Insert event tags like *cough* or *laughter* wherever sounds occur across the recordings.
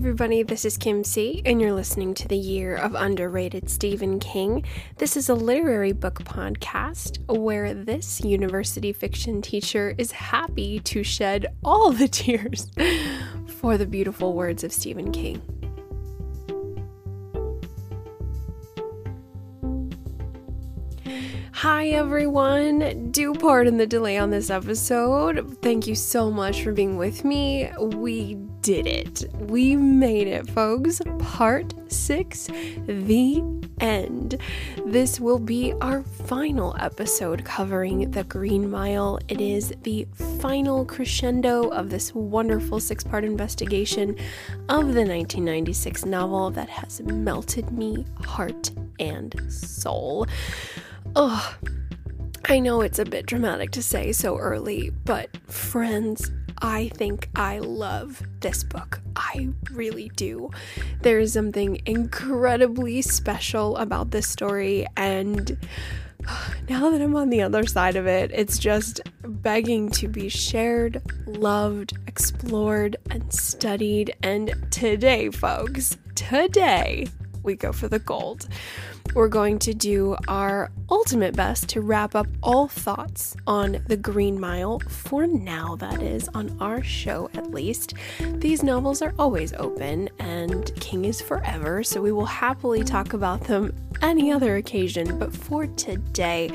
Everybody, this is Kim C., and you're listening to the Year of Underrated Stephen King. This is a literary book podcast where this university fiction teacher is happy to shed all the tears *laughs* for the beautiful words of Stephen King. Hi, everyone. Do pardon the delay on this episode. Thank you so much for being with me. We did it. We made it, folks. Part six, the end. This will be our final episode covering The Green Mile. It is the final crescendo of this wonderful six part investigation of the 1996 novel that has melted me heart and soul. Ugh. I know it's a bit dramatic to say so early, but friends, I think I love this book. I really do. There is something incredibly special about this story, and *sighs* now that I'm on the other side of it, it's just begging to be shared, loved, explored, and studied. And today, folks, today, we go for the gold we're going to do our ultimate best to wrap up all thoughts on The Green Mile, for now, that is, on our show at least. These novels are always open, and King is forever, so we will happily talk about them any other occasion, but for today,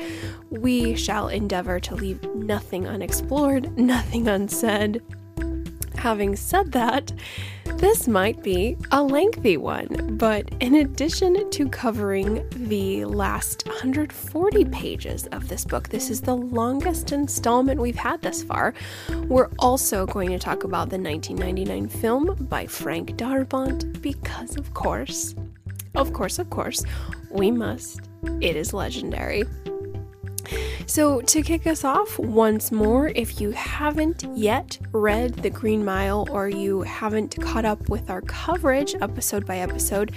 we shall endeavor to leave nothing unexplored, *laughs* nothing unsaid. Having said that, this might be a lengthy one, but in addition to covering the last 140 pages of this book, this is the longest installment we've had thus far. We're also going to talk about the 1999 film by Frank Darabont because, of course, of course, of course, we must. It is legendary. So, to kick us off once more, if you haven't yet read The Green Mile or you haven't caught up with our coverage episode by episode,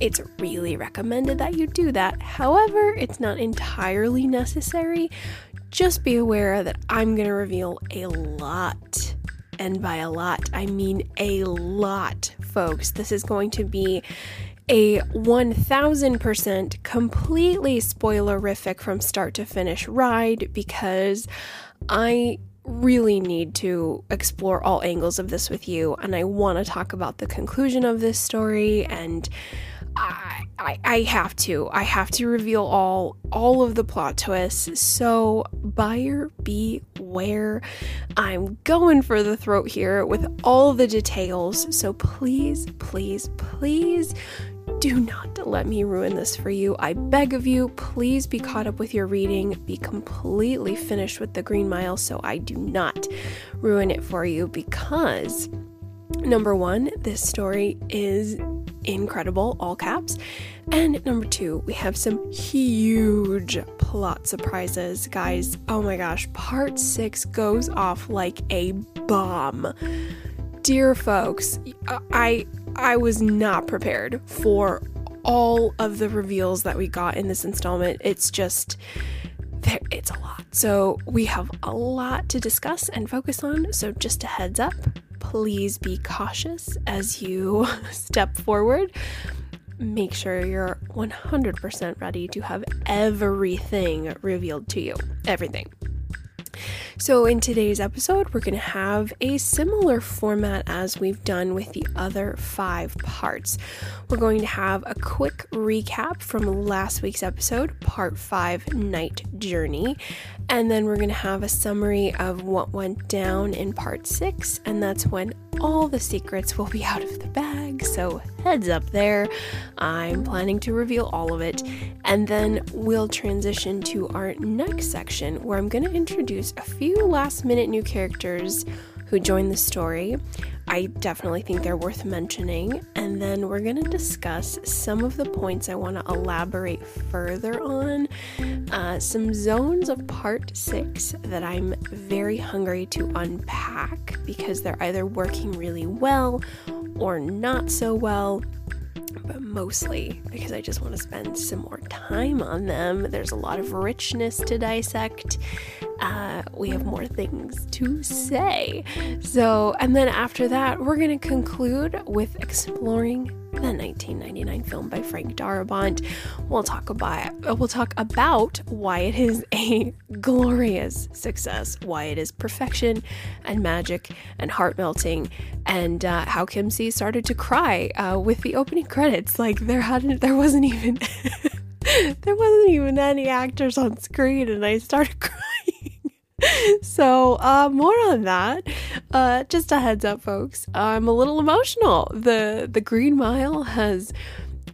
it's really recommended that you do that. However, it's not entirely necessary. Just be aware that I'm going to reveal a lot. And by a lot, I mean a lot, folks. This is going to be a 1000% completely spoilerific from start to finish ride because I really need to explore all angles of this with you and I want to talk about the conclusion of this story and I, I, I have to I have to reveal all all of the plot twists. So buyer beware. I'm going for the throat here with all the details so please please please do not let me ruin this for you. I beg of you, please be caught up with your reading, be completely finished with The Green Mile so I do not ruin it for you because, number one, this story is incredible, all caps. And number two, we have some huge plot surprises. Guys, oh my gosh, part six goes off like a bomb. Dear folks, I I was not prepared for all of the reveals that we got in this installment. It's just, it's a lot. So we have a lot to discuss and focus on. So just a heads up, please be cautious as you *laughs* step forward. Make sure you're 100% ready to have everything revealed to you. Everything. So, in today's episode, we're going to have a similar format as we've done with the other five parts. We're going to have a quick recap from last week's episode, part five Night Journey, and then we're going to have a summary of what went down in part six, and that's when all the secrets will be *laughs* out of the bag. So, heads up there. I'm planning to reveal all of it. And then we'll transition to our next section where I'm going to introduce a few last minute new characters who join the story. I definitely think they're worth mentioning. And then we're going to discuss some of the points I want to elaborate further on. Uh, some zones of part six that I'm very hungry to unpack because they're either working really well or not so well but mostly because I just want to spend some more time on them. There's a lot of richness to dissect, uh, we have more things to say. So, and then after that, we're going to conclude with exploring the 1999 film by Frank Darabont. We'll talk about we'll talk about why it is a *laughs* glorious success, why it is perfection and magic and heart melting, and uh, how Kim C started to cry uh, with the opening credits. Like there hadn't there wasn't even *laughs* there wasn't even any actors on screen, and I started *laughs* crying *laughs* so uh, more on that uh, just a heads up folks i'm a little emotional the the green mile has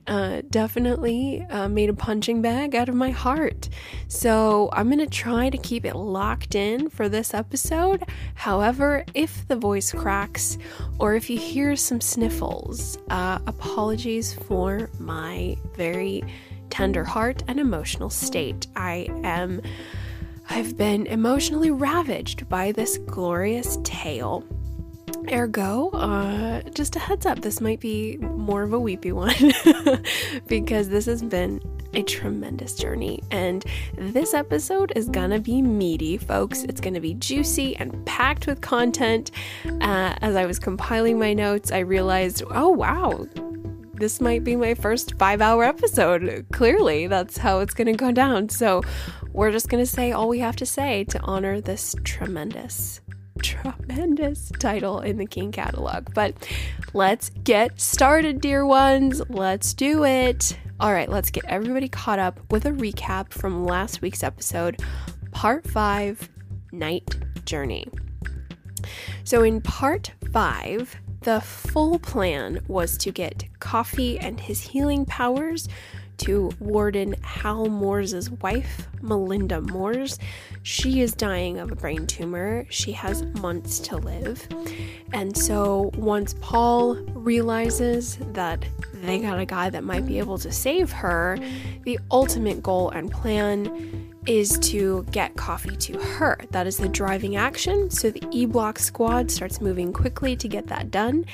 uh, definitely uh, made a punching bag out of my heart. So I'm to try to keep it locked in for this episode. However, if the voice cracks or if you hear some sniffles, uh, apologies for my very tender heart and emotional state. I am I've been emotionally ravaged by this glorious tale. Ergo, uh, just a heads up, this might be more of a weepy one *laughs* because this has been a tremendous journey. And this episode is gonna be meaty, folks. It's gonna be juicy and packed with content. Uh, as I was compiling my notes, I realized, oh wow, this might be my first five hour episode. Clearly, that's how it's gonna go down. So, we're just going to say all we have to say to honor this tremendous, tremendous title in the King catalog. But let's get started, dear ones. Let's do it. All right, let's get everybody caught up with a recap from last week's episode, Part 5 Night Journey. So, in Part 5, the full plan was to get Coffey and his healing powers to Warden Hal Moore's wife, Melinda Moores. She is dying of a brain tumor. She has months to live. And so once Paul realizes that they got a guy that might be able to save her, the ultimate goal and plan is to get Coffey to her. That is the driving action. So the E Block squad starts moving quickly to get that done.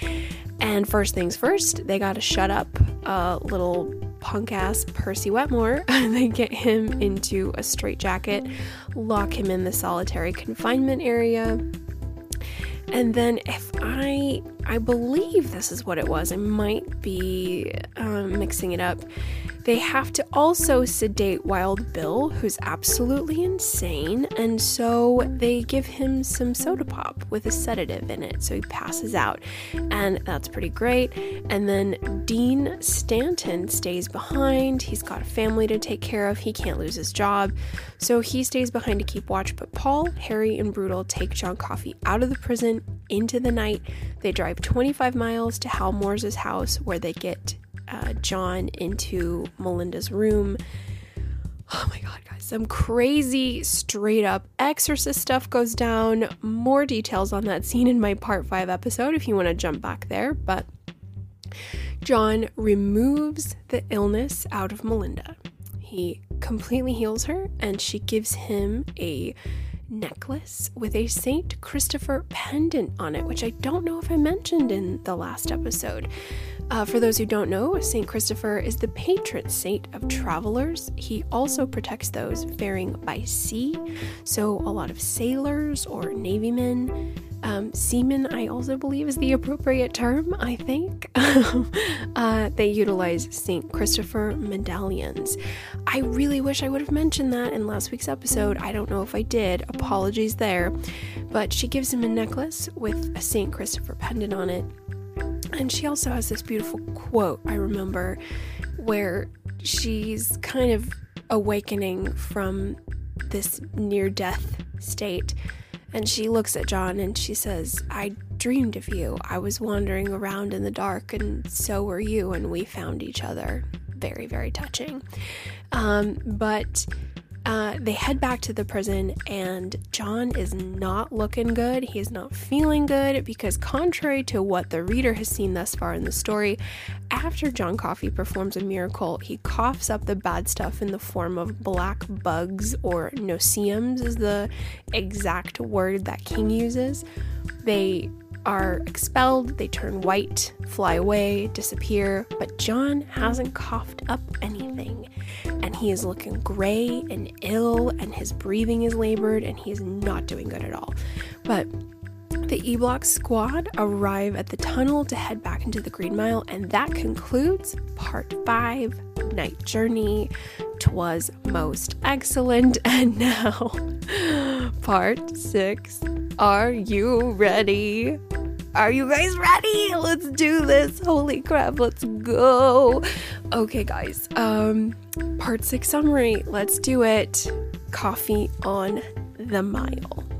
And first things first, they got to shut up a little punk ass Percy Wetmore. *laughs* they get him into a straitjacket, lock him in the solitary confinement area. And then, if I, I believe this is what it was, I might be um, mixing it up. They have to also sedate Wild Bill, who's absolutely insane, and so they give him some soda pop with a sedative in it, so he passes out, and that's pretty great. And then Dean Stanton stays behind. He's got a family to take care of, he can't lose his job, so he stays behind to keep watch. But Paul, Harry, and Brutal take John Coffey out of the prison into the night. They drive 25 miles to Hal Moore's house where they get uh, John into Melinda's room. Oh my god, guys, some crazy, straight up exorcist stuff goes down. More details on that scene in my part 5 episode if you want to jump back there. But John removes the illness out of Melinda. He completely heals her, and she gives him a necklace with a St. Christopher pendant on it, which I don't know if I mentioned in the last episode. Uh, for those who don't know, St. Christopher is the patron saint of travelers. He also protects those faring by sea, so a lot of sailors or navymen. Um, seamen, I also believe, is the appropriate term, I think. *laughs* uh, they utilize St. Christopher medallions. I really wish I would have mentioned that in last week's episode. I don't know if I did. Apologies there. But she gives him a necklace with a St. Christopher pendant on it and she also has this beautiful quote I remember where she's kind of awakening from this near death state. And she looks at John and she says, I dreamed of you. I was wandering around in the dark, and so were you, and we found each other. Very, very touching. Um, but uh, they head back to the prison, and John is not looking good. He is not feeling good because, contrary to what the reader has seen thus far in the story, after John Coffey performs a miracle, he coughs up the bad stuff in the form of black bugs, or noceums, is the exact word that King uses. They are expelled, they turn white, fly away, disappear, but John hasn't coughed up anything. And he is looking gray and ill, and his breathing is labored, and he's not doing good at all. But the E Block squad arrive at the tunnel to head back into the Green Mile, and that concludes part five Night Journey. Twas most excellent, *laughs* and now part six. Are you ready? Are you guys ready? Let's do this. Holy crap, let's go. Okay, guys. Um part 6 summary. Let's do it. Coffey on the mile.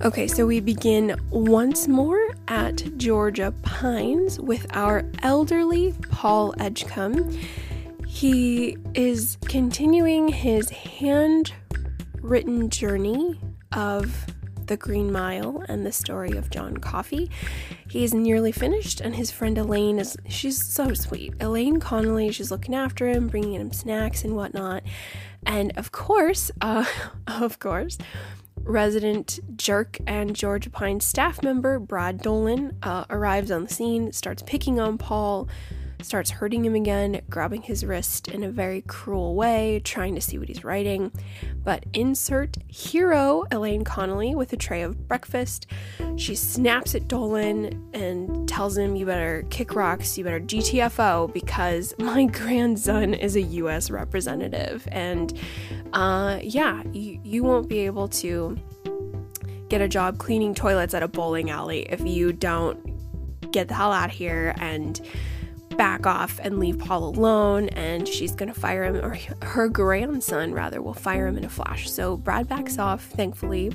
Okay, so we begin once more at Georgia Pines with our elderly Paul Edgecombe. He is continuing his handwritten journey of the Green Mile and the story of John Coffey. He is nearly finished, and his friend Elaine is, she's so sweet. Elaine Connolly, she's looking after him, bringing him snacks and whatnot. And of course, uh, *laughs* of course, resident jerk and Georgia Pine staff member Brad Dolan uh, arrives on the scene, starts picking on Paul starts hurting him again, grabbing his wrist in a very cruel way, trying to see what he's writing. But insert hero Elaine Connolly with a tray of breakfast. She snaps at Dolan and tells him, You better kick rocks, you better GTFO, because my *laughs* grandson is a US representative. And uh, yeah, you, you won't be able to get a job cleaning toilets at a bowling alley if you don't get the hell out of here and back off and leave Paul alone, and she's gonna fire him, or her grandson rather, will fire him in a flash. So Brad backs off, thankfully,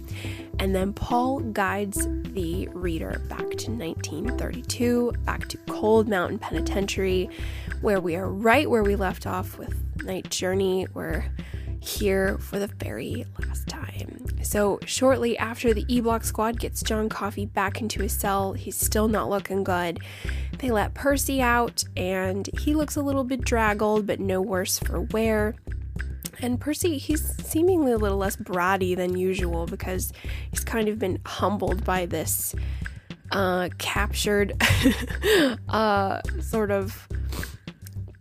and then Paul guides the reader back to 1932, back to Cold Mountain Penitentiary, where we are right where we left off with Night Journey. We're here for the very last time. So, shortly after the E Block squad gets John Coffey back into his cell, he's still not looking good. They let Percy out, and he looks a little bit draggled, but no worse for wear. And Percy, he's seemingly a little less bratty than usual because he's kind of been humbled by this uh, captured, *laughs* uh, sort of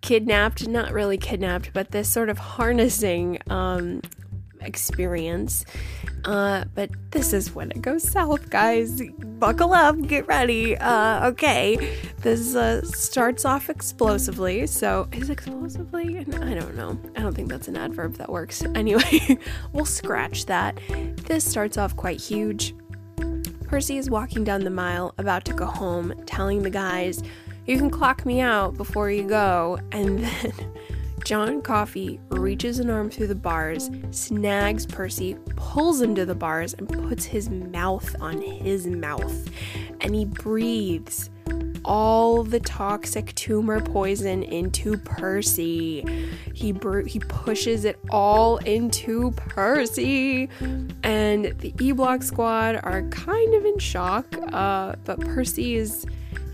kidnapped, not really kidnapped, but this sort of harnessing um, experience. Uh, but this is when it goes south, guys. Buckle up, get ready. Uh, okay, this uh, starts off explosively. So, is explosively? I don't know. I don't think that's an adverb that works. *laughs* Anyway, we'll scratch that. This starts off quite huge. Percy is walking down the mile, about to go home, telling the guys, you can clock me out before you go. And then *laughs* John Coffey reaches an arm through the bars, snags Percy, pulls him to the bars, and puts his mouth on his mouth. And he breathes all the toxic tumor poison into Percy. He br- he pushes it all into Percy, and the E Block squad are kind of in shock. Uh, but Percy is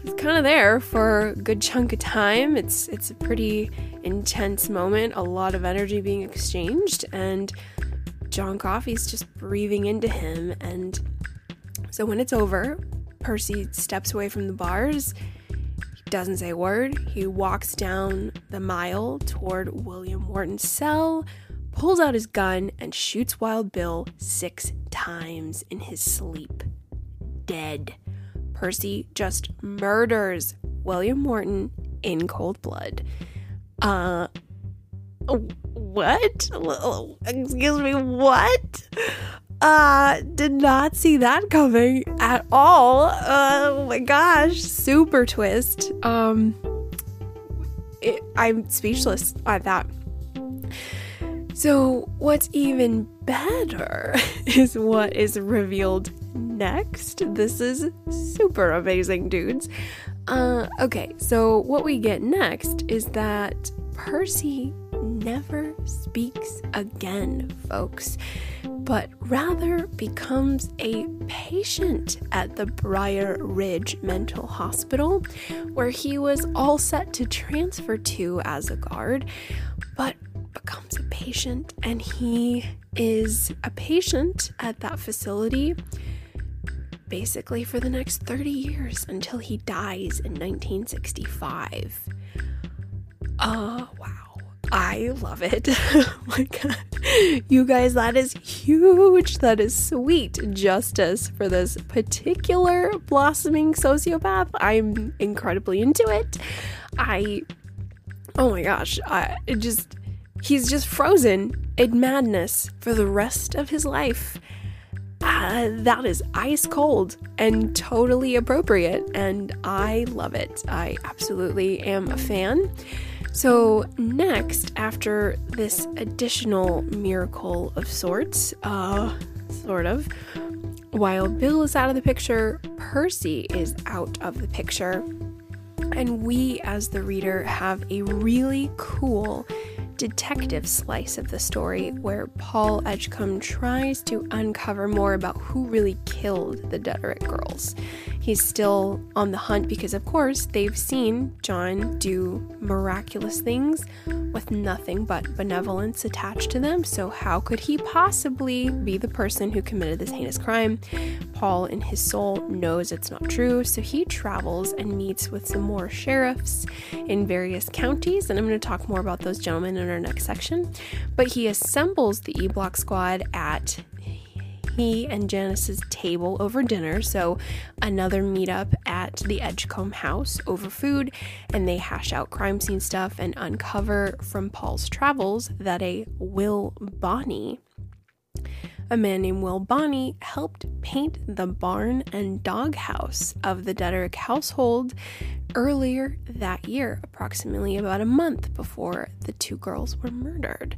he's kind of there for a good chunk of time. It's it's a pretty intense moment, a lot of energy being exchanged, and John Coffey's just breathing into him. And so when it's over, Percy steps away from the bars. He doesn't say a word. He walks down the mile toward William Wharton's cell, pulls out his gun, and shoots Wild Bill six times in his sleep. Dead. Percy just murders William Morton in cold blood. Uh, what? Excuse me, what? Uh, did not see that coming at all. Oh my gosh, super twist. Um, it, I'm speechless at that. So, what's even better *laughs* is what is revealed next. This is super amazing, dudes. Uh, okay, so what we get next is that Percy never speaks again, folks, but rather becomes a patient at the Briar Ridge Mental Hospital, where he was all set to transfer to as a guard, but becomes a patient, and he is a patient at that facility basically for the next 30 years until he dies in 1965. Uh, wow. I love it. *laughs* oh my god. You guys, that is huge. That is sweet justice for this particular blossoming sociopath. I'm incredibly into it. I Oh my gosh. I it just he's just frozen in madness for the rest of his life. Uh, that is ice cold and totally appropriate, and I love it. I absolutely am a fan. So, next, after this additional miracle of sorts, uh, sort of, while Bill is out of the picture, Percy is out of the picture. And we, as the reader, have a really cool detective slice of the story where Paul Edgecombe tries to uncover more about who really killed the Detterick girls. He's still on the hunt because, of course, they've seen John do miraculous things with nothing but benevolence attached to them. So, how could he possibly be the person who committed this heinous crime? Paul, in his soul, knows it's not true. So, he travels and meets with some more sheriffs in various counties. And I'm going to talk more about those gentlemen in our next section. But he assembles the E Block squad at he and Janice's table over dinner. So, another meetup at the Edgecombe house over food, and they hash out crime scene stuff and uncover from Paul's travels that a Will Bonney a man named Will Bonney helped paint the barn and doghouse of the Detterick household earlier that year, approximately about a month before the two girls were murdered.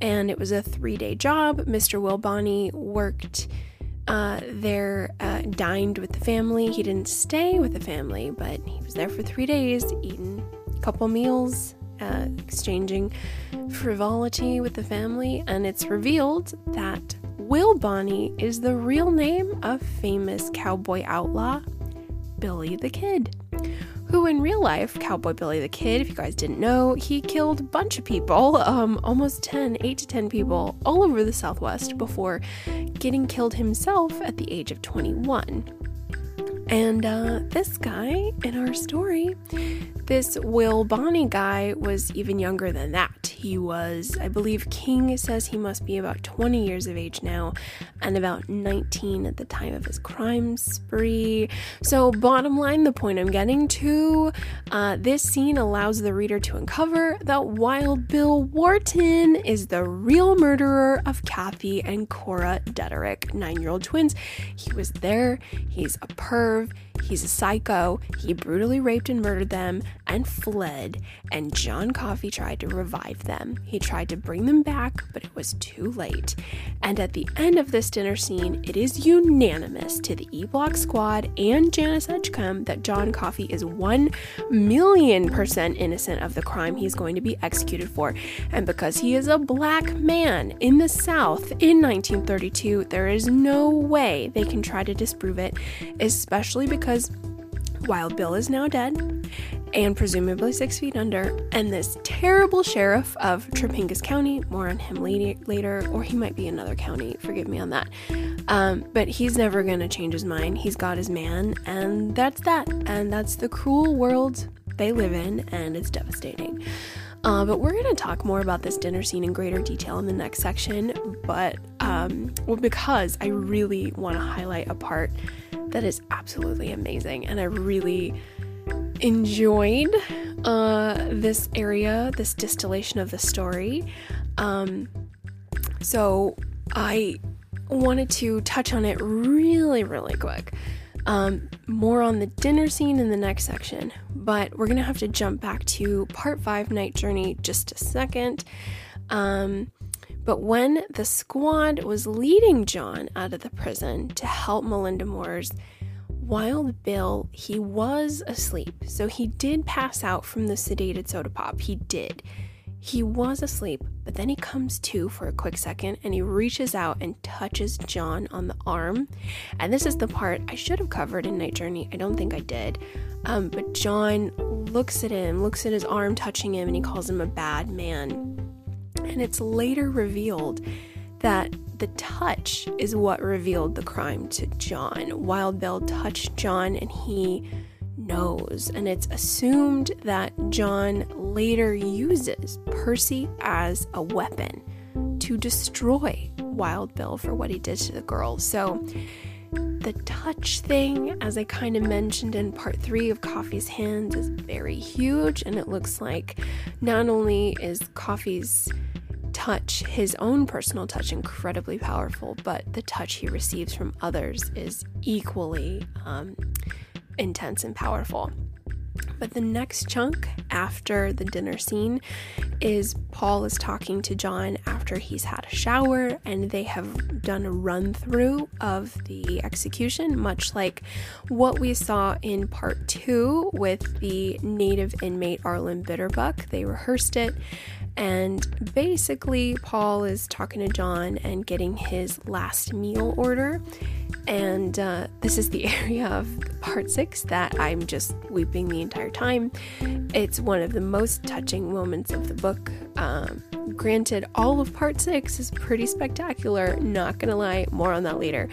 And it was a three day job. Mr. Will Bonney worked uh, there, uh, dined with the family. He didn't stay with the family, but he was there for three days, eating a couple meals, uh, exchanging frivolity with the family. And it's revealed that Will Bonney is the real name of famous cowboy outlaw Billy the Kid, who in real life, Cowboy Billy the Kid, if you guys didn't know, he killed a bunch of people, um, almost 10, 8 to 10 people all over the Southwest before getting killed himself at the age of 21. And uh, this guy in our story, this Will Bonney guy, was even younger than that. He was, I believe, King says he must be about 20 years of age now and about 19 at the time of his crime spree. So, bottom line, the point I'm getting to uh, this scene allows the reader to uncover that Wild Bill Wharton is the real murderer of Kathy and Cora Detterick, nine year old twins. He was there, he's a perv, he's a psycho, he brutally raped and murdered them and fled, and John Coffey tried to revive them. He tried to bring them back, but it was too late. And at the end of this dinner scene, it is unanimous to the E Block squad and Janice Edgecombe that John Coffey is 1 million percent innocent of the crime he's going to be executed for. And because he is a black man in the South in 1932, there is no way they can try to disprove it, especially because Wild Bill is now dead and presumably six feet under, and this terrible sheriff of Trapingus County, more on him later, or he might be another county, forgive me on that. Um, but he's never gonna change his mind. He's got his man, and that's that. And that's the cruel world they live in, and it's devastating. Uh, but we're to talk more about this dinner scene in greater detail in the next section. But um, well, because I really want to highlight a part that is absolutely amazing, and I really enjoyed uh, this area, this distillation of the story. Um, so I wanted to touch on it really, really quick. Um, more on the dinner scene in the next section, but we're gonna have to jump back to part five, Night Journey, just a second. Um, but when the squad was leading John out of the prison to help Melinda Moores Wild Bill, he was asleep, so he did pass out from the sedated soda pop. He did. He was asleep, but then he comes to for a quick second and he reaches out and touches John on the arm. And this is the part I should have covered in Night Journey. I don't think I did. Um, but John looks at him, looks at his arm touching him, and he calls him a bad man. And it's later revealed that the touch is what revealed the crime to John. Wild Bill touched John and he knows, and it's assumed that John later uses Percy as a weapon to destroy Wild Bill for what he did to the girl. So, the touch thing, as I kind of mentioned in part three of Coffey's Hands, is very huge, and it looks like not only is Coffey's touch, his own personal touch, incredibly powerful, but the touch he receives from others is equally um, intense and powerful. But the next chunk after the dinner scene is Paul is talking to John after he's had a shower and they have done a run through of the execution, much like what we saw in part two with the native inmate Arlen Bitterbuck. They rehearsed it and basically, Paul is talking to John and getting his last meal order. And uh, this is the *laughs* area of part six that I'm just weeping the entire time. It's one of the most touching moments of the book. Um, granted, all of part six is pretty spectacular, not gonna lie, more on that later.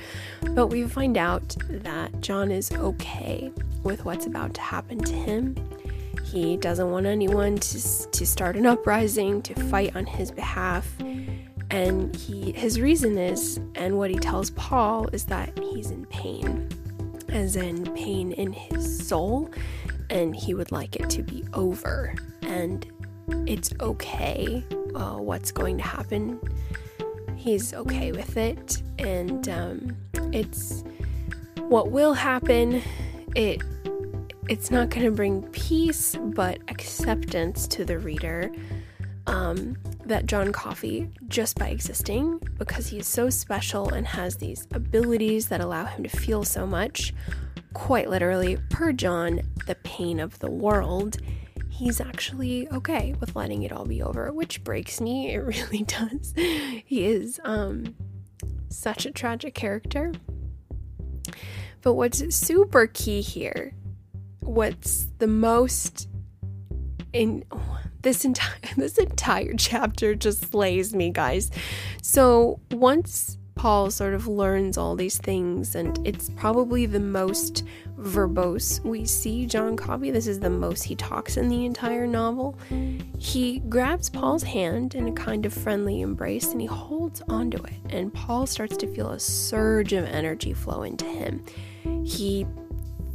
But we find out that John is okay with what's about to happen to him he doesn't want anyone to, to start an uprising, to fight on his behalf. And he his reason is, and what he tells Paul is that he's in pain, as in pain in his soul, and he would like it to be over. And it's okay uh, what's going to happen. He's okay with it, and um, it's what will happen. It it's not going to bring peace, but acceptance to the reader um, that John Coffey, just by existing, because he is so special and has these abilities that allow him to feel so much, quite literally, per John, the pain of the world, he's actually okay with letting it all be over, which breaks me. *laughs* It really does. he is um, such a tragic character. But what's super key here what's the most in this entire *laughs* this entire chapter just slays me guys. So once paul sort of learns all these things and it's probably the most verbose we see john coffey this is the most he talks in the entire novel he grabs paul's hand in a kind of friendly embrace and he holds onto it and paul starts to feel a surge of energy flow into him. He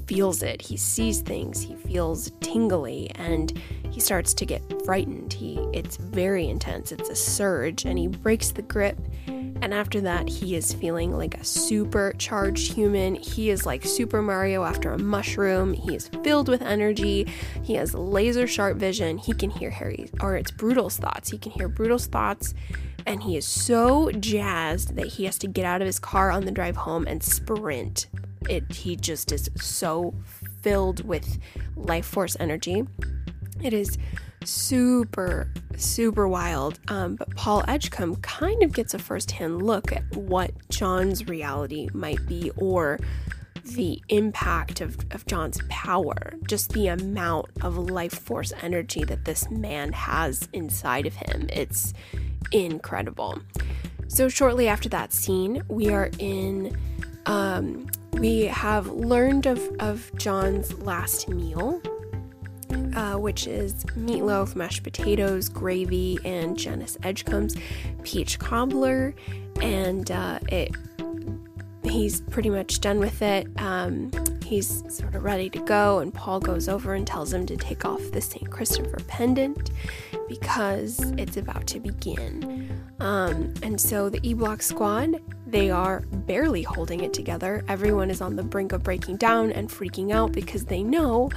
feels it. He sees things. He feels tingly and he starts to get frightened. He it's very intense. It's a surge and he breaks the grip. And after that, he is feeling like a supercharged human. He is like Super Mario after a mushroom. He is filled with energy. He has laser sharp vision. He can hear Harry, or it's Brutal's thoughts. He can hear Brutal's thoughts. And he is so jazzed that he has to get out of his car on the drive home and sprint it he just is so filled with life force energy. It is super super wild. Um, but Paul Edgecombe kind of gets a firsthand look at what John's reality might be, or the impact of, of John's power, just the amount of life force energy that this man has inside of him. It's incredible. So, shortly after that scene, we are in um, we have learned of, of John's last meal, uh, which is meatloaf, mashed potatoes, gravy, and Janice Edgecombe's peach cobbler. And uh, it he's pretty much done with it. Um, he's sort of ready to go, and Paul goes over and tells him to take off the St. Christopher pendant because it's about to begin. Um, and so the E Block squad, they are barely holding it together. Everyone is on the brink of breaking down and freaking out because they know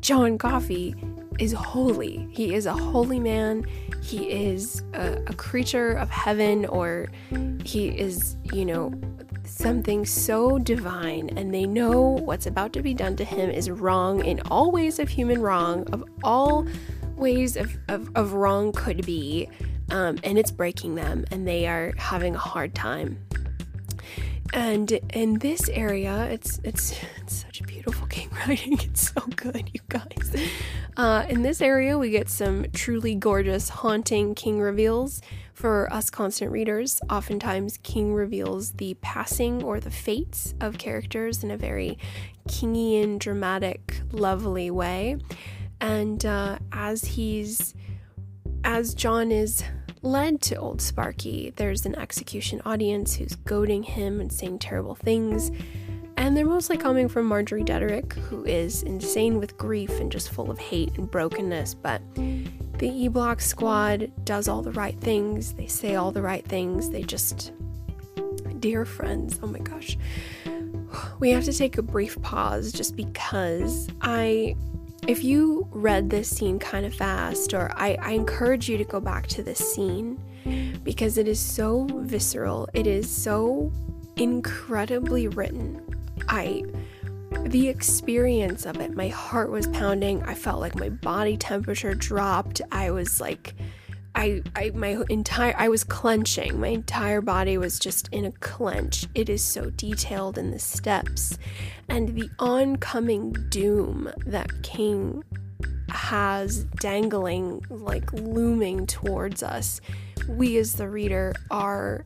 John Coffey is holy. He is a holy man. He is a, a creature of heaven, or he is, you know, something so divine, and they know what's about to be done to him is wrong in all ways of human wrong, of all ways of, of, of wrong could be, um, and it's breaking them, and they are having a hard time. And in this area, it's it's, it's such a beautiful king *laughs* writing. It's so good, you guys. Uh, in this area, we get some truly gorgeous, haunting king reveals For us constant readers, oftentimes King reveals the passing or the fates of characters in a very Kingian, dramatic, lovely way. And uh, as he's, as John is led to Old Sparky, there's an execution audience who's goading him and saying terrible things. And they're mostly coming from Marjorie Detterick, who is insane with grief and just full of hate and brokenness. But the E Block squad does all the right things, they say all the right things, they just. Dear friends, oh my gosh. We have to take a brief pause just because I if you read this scene kind of fast, or I, I encourage you to go back to this scene because it is so visceral, it is so incredibly written. I the experience of it, my heart was pounding. I felt like my body temperature dropped. I was like I, I my entire I was clenching. My entire body was just in a clench. It is so detailed in the steps and the oncoming doom that King has dangling like looming towards us. We as the reader are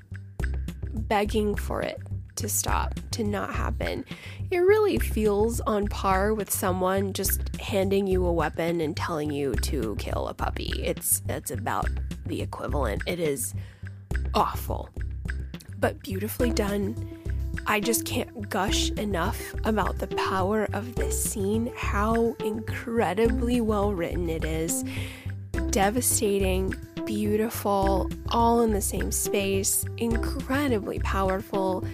begging for it to stop, to not happen. It really feels on par with someone just handing you a weapon and telling you to kill a puppy. It's it's about the equivalent. It is awful, but beautifully done. I just can't gush enough about the power of this scene, how incredibly well written it is. Devastating, beautiful, all in the same space, incredibly powerful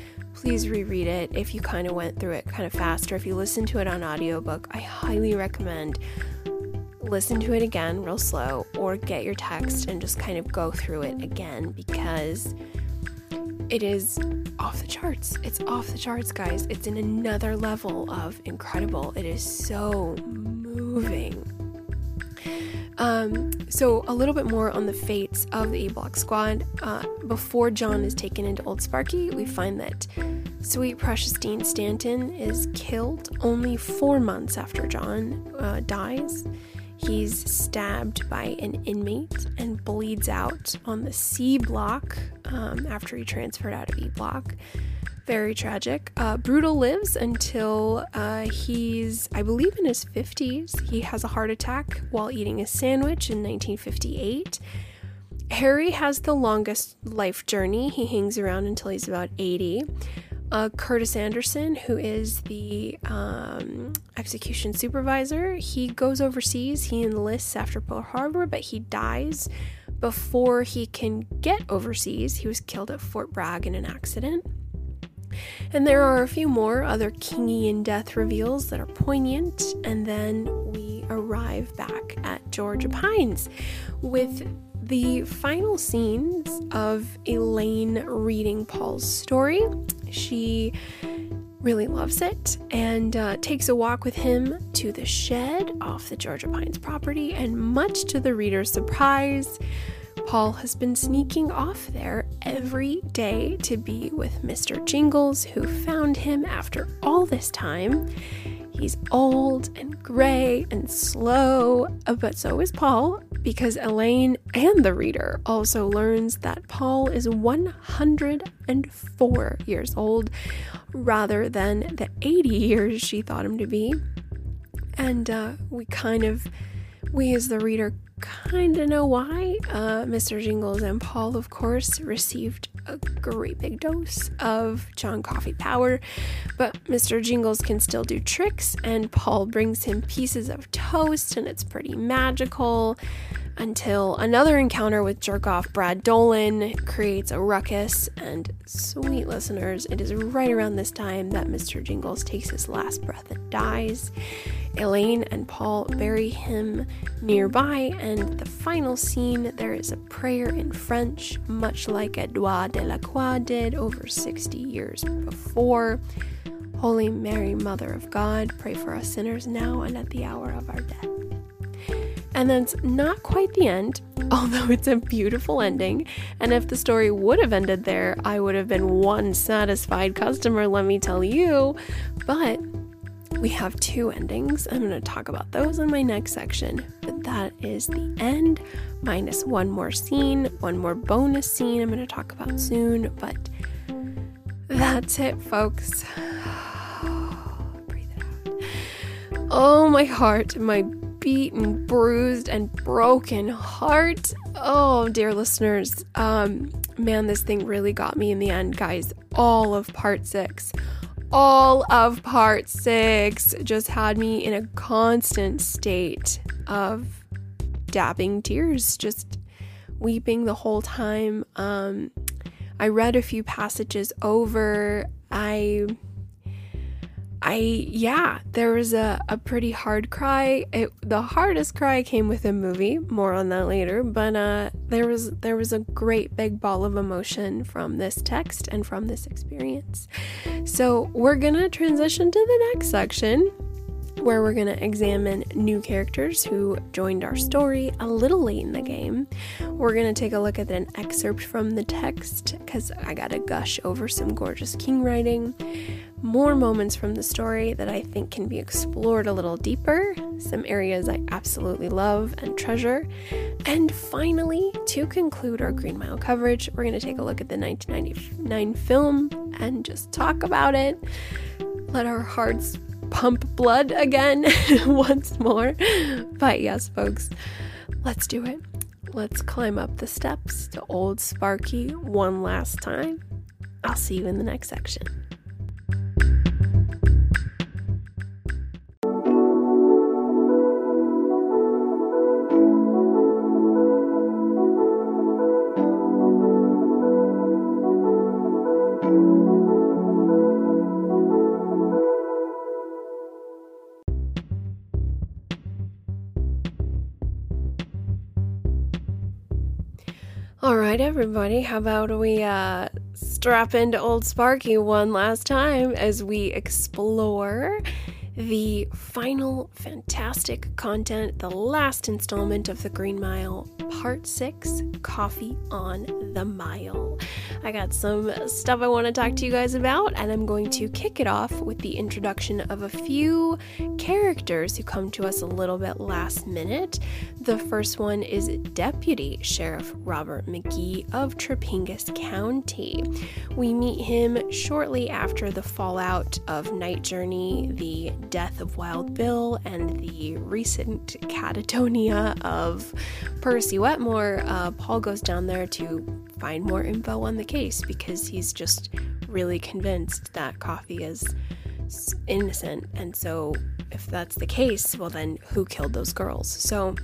please reread it if you kind of went through it kind of fast or if you listen to it on audiobook. I highly recommend listen to it again real slow or get your text and just kind of go through it again because it is off the charts. It's off the charts, guys. It's in another level of incredible. It is so moving. Um, so, a little bit more on the fates of the E Block squad. Uh, before John is taken into Old Sparky, we find that sweet, precious Dean Stanton is killed only four months after John uh, dies. He's stabbed by an inmate and bleeds out on the C block um, after he transferred out of E block very tragic. Uh, Brutal lives until uh, he's, I believe, in his 50s. He has a heart attack while eating a sandwich in 1958. Harry has the longest life journey. He hangs around until he's about 80. Uh, Curtis Anderson, who is the um, execution supervisor, he goes overseas. He enlists after Pearl Harbor, but he dies before he can get overseas. He was killed at Fort Bragg in an accident. And there are a few more other Kingian death reveals that are poignant, and then we arrive back at Georgia Pines with the final scenes of Elaine reading Paul's story. She really loves it and uh, takes a walk with him to the shed off the Georgia Pines property, and much to the reader's surprise, Paul has been sneaking off there every day to be with Mr. Jingles, who found him after all this time. He's old and gray and slow, but so is Paul, because Elaine and the reader also learns that Paul is 104 years old rather than the 80 years she thought him to be. And uh, we kind of, we as the reader kind of know why. Uh, Mr. Jingles and Paul, of course, received a great big dose of John Coffey power, but Mr. Jingles can still do tricks, and Paul brings him pieces of toast, and it's pretty magical until another encounter with jerk-off Brad Dolan creates a ruckus. And sweet listeners, it is right around this time that Mr. Jingles takes his last breath and dies. Elaine and Paul bury him nearby, and the final scene there is a prayer in French, much like Edouard Delacroix did over 60 years before. Holy Mary, Mother of God, pray for us sinners now and at the hour of our death. And that's not quite the end, *laughs* although it's a beautiful ending. And if the story would have ended there, I would have been one satisfied customer, let me tell you. But we have two endings. I'm going to talk about those in my next section. But that is the end, minus one more scene, one more bonus scene I'm going to talk about soon. But that's it, folks. *sighs* Breathe it out. Oh, my heart, my beaten, bruised, and broken heart. Oh, dear listeners, um, man, this thing really got me in the end, guys. All of part six all of part six just had me in a constant state of dabbing tears, just weeping the whole time. Um, I read a few passages over. I I yeah, there was a, a pretty hard cry. It, the hardest cry came with a movie. More on that later. But uh, there was there was a great big ball of emotion from this text and from this experience. So we're gonna transition to the next section, where we're gonna examine new characters who joined our story a little late in the game. We're gonna take a look at an excerpt from the text because I gotta gush over some gorgeous king writing more moments from the story that I think can be explored a little deeper, some areas I absolutely love and treasure. And finally, to conclude our Green Mile coverage, we're going to take a look at the 1999 film and just talk about it. Let our hearts pump blood again *laughs* once more. But yes, folks, let's do it. Let's climb up the steps to Old Sparky one last time. I'll see you in the next section. Right, everybody, how about we uh, strap into Old Sparky one last time as we explore the final fantastic content, the last installment of the Green Mile, Part 6 Coffey on the Mile. I got some stuff I want to talk to you guys about, and I'm going to kick it off with the introduction of a few characters who come to us a little bit last minute. The first one is Deputy Sheriff Robert McGee of Trapingus County. We meet him shortly after the fallout of Night Journey, the death of Wild Bill, and the recent catatonia of Percy Wetmore. Uh, Paul goes down there to find more info on the case because he's just really convinced that Coffey is innocent. And so, if that's the case, well, then who killed those girls? So,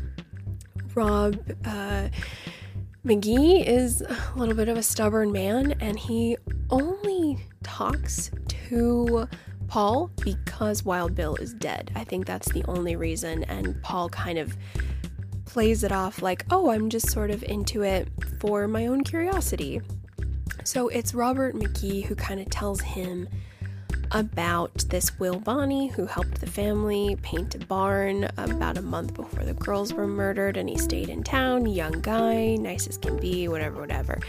Rob uh, McGee is a little bit of a stubborn man, and he only talks to Paul because Wild Bill is dead. I think that's the only reason, and Paul kind of plays it off like, oh, I'm just sort of into it for my own curiosity. So it's Robert McGee who kind of tells him about this Will Bonney who helped the family paint a barn about a month before the girls were murdered, and he stayed in town, young guy, nice as can be, whatever, whatever.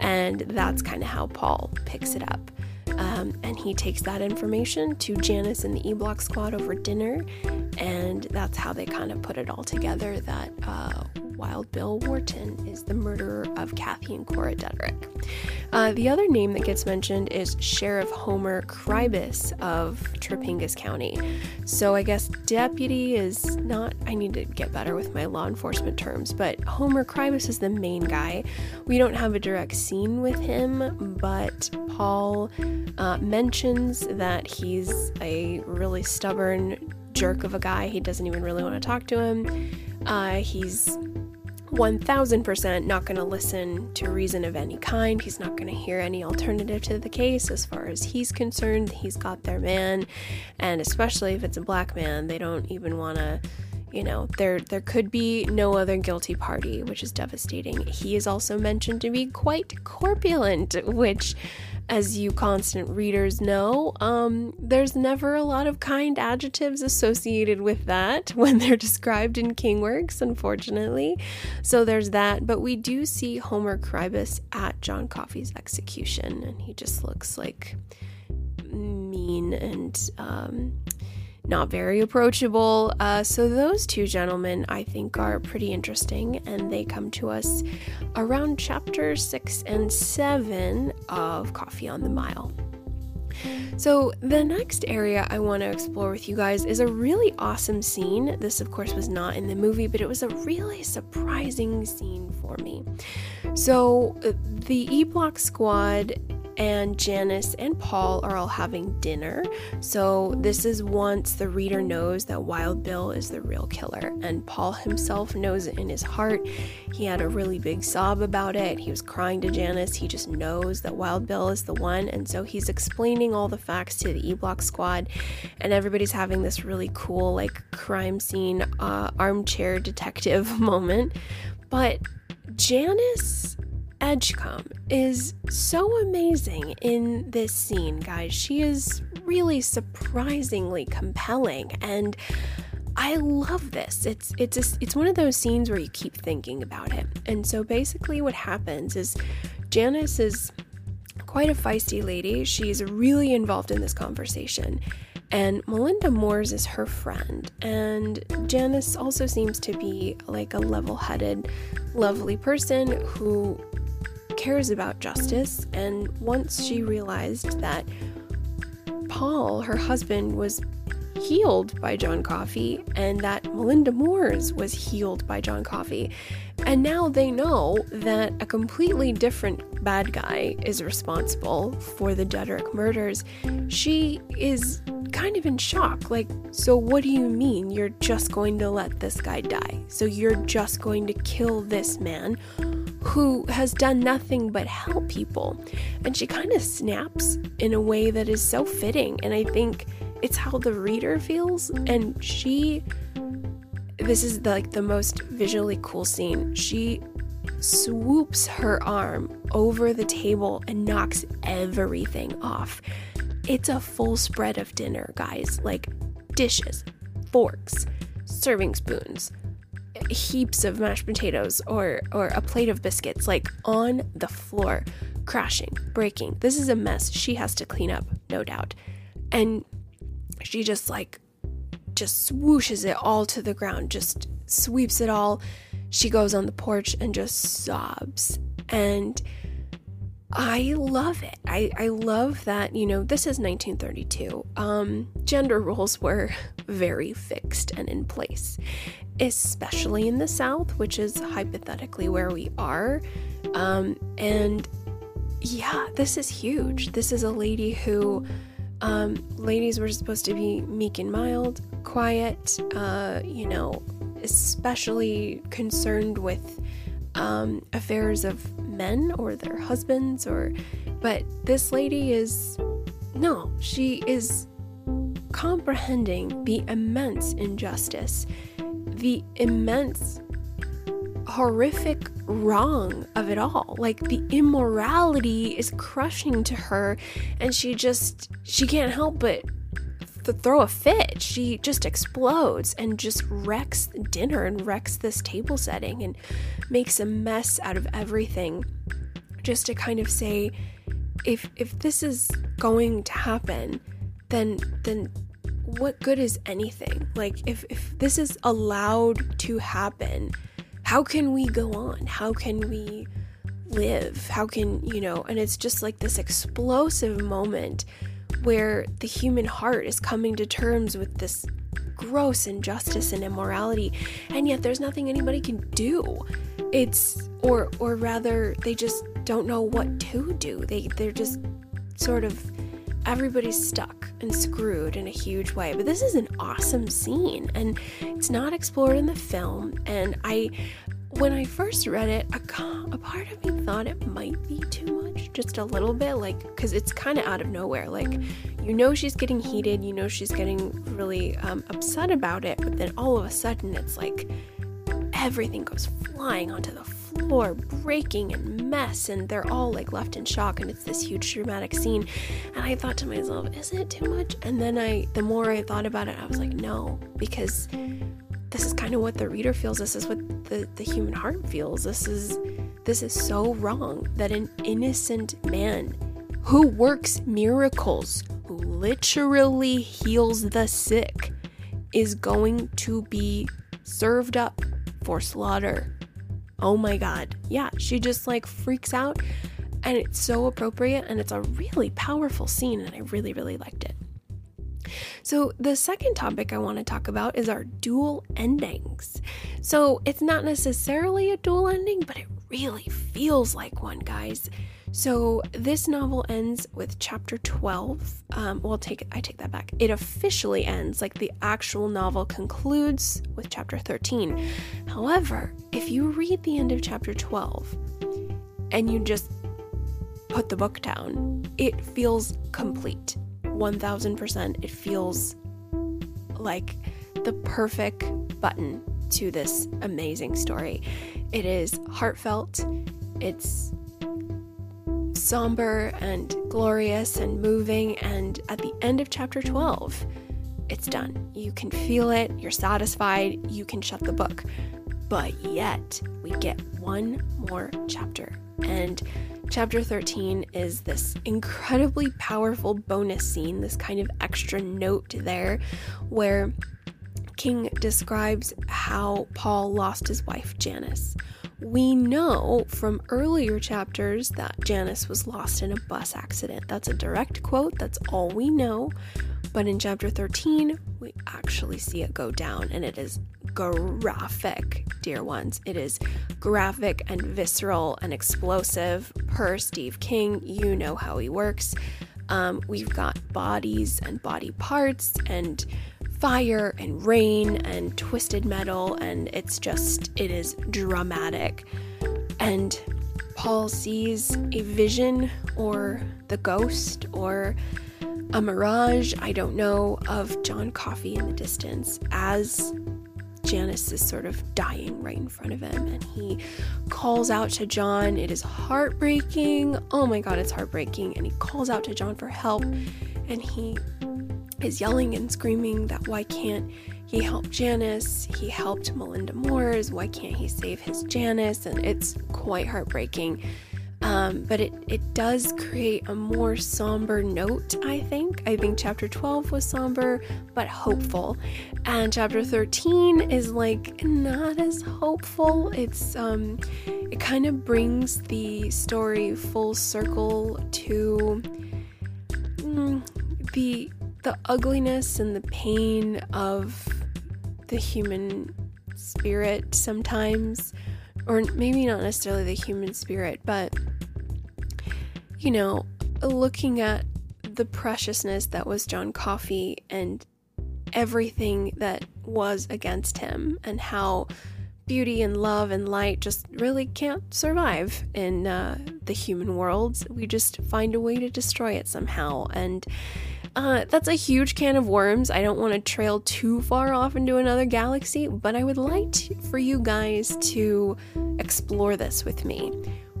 And that's kind of how Paul picks it up. Um, and he takes that information to Janice and the E Block squad over dinner, and that's how they kind of put it all together that uh, Wild Bill Wharton is the murderer of Kathy and Cora Detterick. Uh, the other name that gets mentioned is Sheriff Homer Cribus of Trapingus County. So I guess deputy is not, I need to get better with my law enforcement terms, but Homer Cribus is the main guy. We don't have a direct scene with him, but Paul uh, mentions that he's a really stubborn jerk of a guy. He doesn't even really want to talk to him. Uh, he's 1000% not going to listen to reason of any kind. He's not going to hear any alternative to the case as far as he's concerned. He's got their man, and especially if it's a black man, they don't even want to you know there there could be no other guilty party which is devastating he is also mentioned to be quite corpulent which as you constant readers know, um, there's never a lot of kind adjectives associated with that *laughs* when they're described in Kingworks, unfortunately. So there's that. But we do see Homer Cribus at John Coffey's execution, and he just looks like mean and um, not very approachable. Uh, so, those two gentlemen I think are pretty interesting, and they come to us around chapter six and seven of Coffey on the Mile. So, the next area I want to explore with you guys is a really awesome scene. This, of course, was not in the movie, but it was a really surprising scene for me. So, uh, the E Block squad and Janice and Paul are all having dinner. So, this is once the reader knows that Wild Bill is the real killer, and Paul himself knows it in his heart. He had a really big sob about it. He was crying to Janice. He just knows that Wild Bill is the one, and so he's explaining all the facts to the E Block squad, and everybody's having this really cool, like, crime scene, uh, armchair detective *laughs* moment. But Janice Edgecombe is so amazing in this scene, guys. She is really surprisingly compelling and I love this. It's it's a, it's one of those scenes where you keep thinking about it. And so basically what happens is Janice is quite a feisty lady. She's really involved in this conversation. And Melinda Moores is her friend. And Janice also seems to be like a level headed, lovely person who cares about justice, and once she realized that Paul, her husband, was healed by John Coffey and that Melinda Moores was healed by John Coffey. And now they know that a completely different bad guy is responsible for the Detterick murders. She is kind of in shock. Like, so what do you mean you're just going to let this guy die? So you're just going to kill this man who has done nothing but help people. And she kind of snaps in a way that is so fitting. And I think it's how the reader feels. And she, this is the, like the most visually cool scene. She swoops her arm over the table and knocks everything off. It's a full spread of dinner, guys. Like dishes, forks, serving spoons, heaps of mashed potatoes or or a plate of biscuits like on the floor crashing breaking. This is a mess. She has to clean up no doubt. And she just like just swooshes it all to the ground just sweeps it all. She goes on the porch and just sobs. And I love it. I, I love that, you know, this is 1932. Um, gender roles were *laughs* very fixed and in place especially in the South, which is hypothetically where we are. Um, and yeah, this is huge. This is a lady who, um, ladies were supposed to be meek and mild, quiet, uh, you know, especially concerned with um, affairs of men or their husbands, or, but this lady is, no, she is comprehending the immense injustice the immense, horrific wrong of it all. Like the immorality is crushing to her, and she just, she can't help but th- throw a fit. She just explodes and just wrecks dinner and wrecks this table setting and makes a mess out of everything. Just to kind of say, if if this is going to happen, then then what good is anything? Like, if, if this is allowed to happen, how can we go on? How can we live? How can, you know, and it's just like this explosive moment where the human heart is coming to terms with this gross injustice and immorality, and yet there's nothing anybody can do. It's, or, or rather, they just don't know what to do. They, they're just sort of everybody's stuck and screwed in a huge way. But this is an awesome scene and it's not explored in the film. And I, when I first read it, a, a part of me thought it might be too much, just a little bit, like, because it's kind of out of nowhere. Like, you know, she's getting heated, you know, she's getting really um, upset about it, but then all of a sudden it's like everything goes flying onto the floor, breaking and mess, and they're all like left in shock, and it's this huge dramatic scene. And I thought to myself, is it too much? And then I, the more I thought about it, I was like, no, because this is kind of what the reader feels. This is what the, the human heart feels. This is this is so wrong that an innocent man who works miracles, who literally heals the sick is going to be served up for slaughter. Oh my god. Yeah, she just like freaks out and it's so appropriate and it's a really powerful scene and I really really liked it. So, the second topic I want to talk about is our dual endings. So, it's not necessarily a dual ending, but it really feels like one, guys. So this novel ends with chapter 12. Um, well, take I take that back. It officially ends, like the actual novel concludes with chapter 13. However, if you read the end of chapter 12 and you just put the book down, it feels complete. 1000%. It feels like the perfect button to this amazing story. It is heartfelt. It's somber and glorious and moving. And at the end of chapter 12, it's done. You can feel it, you're satisfied, you can shut the book. But yet, we get one more chapter. And chapter 13 is this incredibly powerful bonus scene, this kind of extra note there, where King describes how Paul lost his wife, Janice. We know from earlier chapters that Janice was lost in a bus accident. That's a direct quote, that's all we know. But in chapter 13, we actually see it go down, and it is graphic, dear ones. It is graphic and visceral and explosive per Steve King. You know how he works. Um, we've got bodies and body parts and fire and rain and twisted metal, and it's just, it is dramatic. And Paul sees a vision or the ghost or a mirage, I don't know, of John Coffey in the distance as Janice is sort of dying right in front of him. And he calls out to John. It is heartbreaking. Oh my God, it's heartbreaking. And he calls out to John for help. And he is yelling and screaming that why can't he help Janice? He helped Melinda Moores. Why can't he save his Janice? And it's quite heartbreaking. Um, but it, it does create a more somber note, I think. I think chapter 12 was somber but hopeful. And chapter 13 is like not as hopeful. It's um it kind of brings the story full circle to mm, the the ugliness and the pain of the human spirit sometimes, or maybe not necessarily the human spirit, but you know, looking at the preciousness that was John Coffey and everything that was against him, and how beauty and love and light just really can't survive in uh, the human world. We just find a way to destroy it somehow. And uh, that's a huge can of worms. I don't want to trail too far off into another galaxy, but I would like to, for you guys to explore this with me.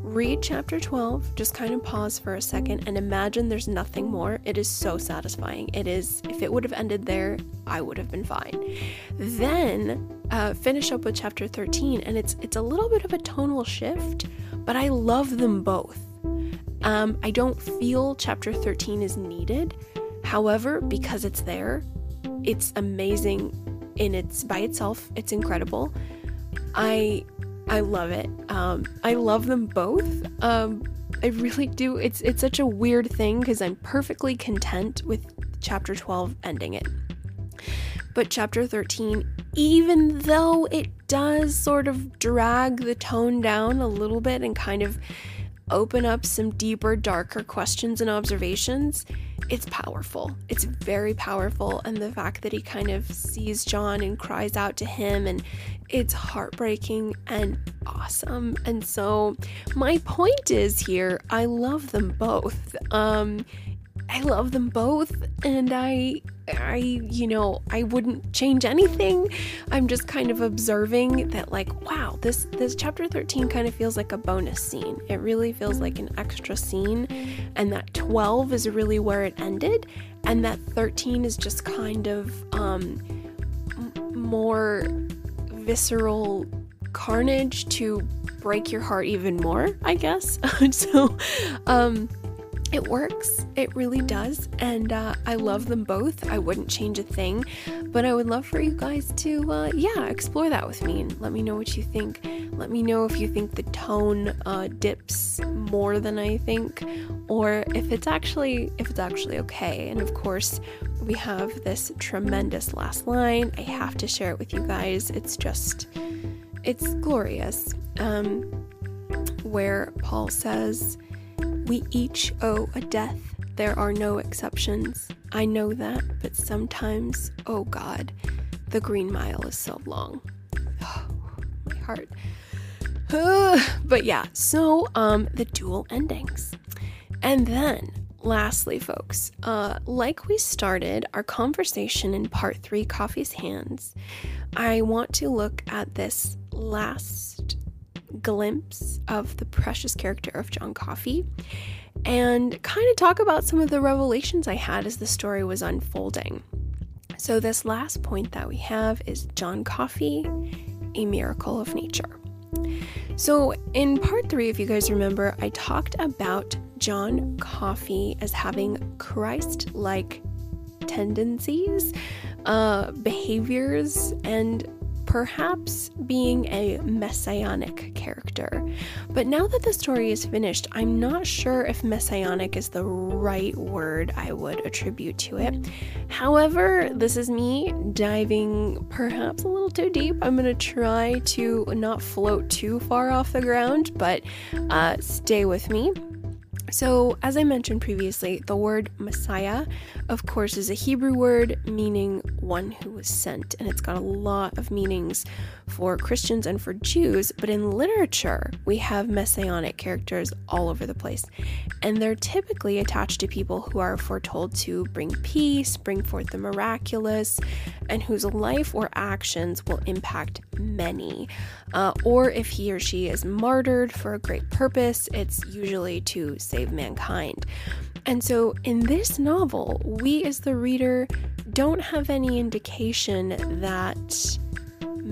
Read chapter 12, just kind of pause for a second and imagine there's nothing more. It is so satisfying. It is, if it would have ended there, I would have been fine. Then uh, finish up with chapter 13, and it's it's a little bit of a tonal shift, but I love them both. Um, I don't feel chapter 13 is needed However, because it's there, it's amazing in its by itself. It's incredible. I I love it. Um, I love them both. Um, I really do. It's it's such a weird thing because I'm perfectly content with chapter 12 ending it. But chapter 13, even though it does sort of drag the tone down a little bit and kind of open up some deeper, darker questions and observations, it's powerful. It's very powerful. And the fact that he kind of sees John and cries out to him, and it's heartbreaking and awesome. And so, my point is here I love them both. Um, I love them both and I I you know, I wouldn't change anything. I'm just kind of observing that like wow, this this chapter 13 kind of feels like a bonus scene. It really feels like an extra scene and that 12 is really where it ended and that 13 is just kind of um more visceral carnage to break your heart even more, I guess. *laughs* so um it works. It really does. And uh, I love them both. I wouldn't change a thing. But I would love for you guys to, uh, yeah, explore that with me and let me know what you think. Let me know if you think the tone uh, dips more than I think, or if it's actually if it's actually okay. And of course, we have this tremendous last line. I have to share it with you guys. It's just, it's glorious. Um, where Paul says we each owe a death. There are no exceptions. I know that, but sometimes, oh God, the green mile is so long. *sighs* Oh, my heart. *sighs* but yeah, so um the dual endings. And then lastly, folks, uh, like we started our conversation in part three, Coffey's Hands, I want to look at this last glimpse of the precious character of John Coffey and kind of talk about some of the revelations I had as the story was unfolding. So, this last point that we have is John Coffey, a miracle of nature. So, in part three, if you guys remember, I talked about John Coffey as having Christ like tendencies, uh, behaviors, and perhaps being a messianic character. But now that the story is finished, I'm not sure if messianic is the right word I would attribute to it. However, this is me diving perhaps a little too deep. I'm going to try to not float too far off the ground, but uh, stay with me. So, as I mentioned previously, the word Messiah, of course, is a Hebrew word meaning one who was sent, and it's got a lot of meanings for Christians and for Jews. But in literature, we have messianic characters all over the place, and they're typically attached to people who are foretold to bring peace, bring forth the miraculous, and whose life or actions will impact many. Uh, or if he or she is martyred for a great purpose, it's usually to save mankind. And so in this novel, we as the reader don't have any indication that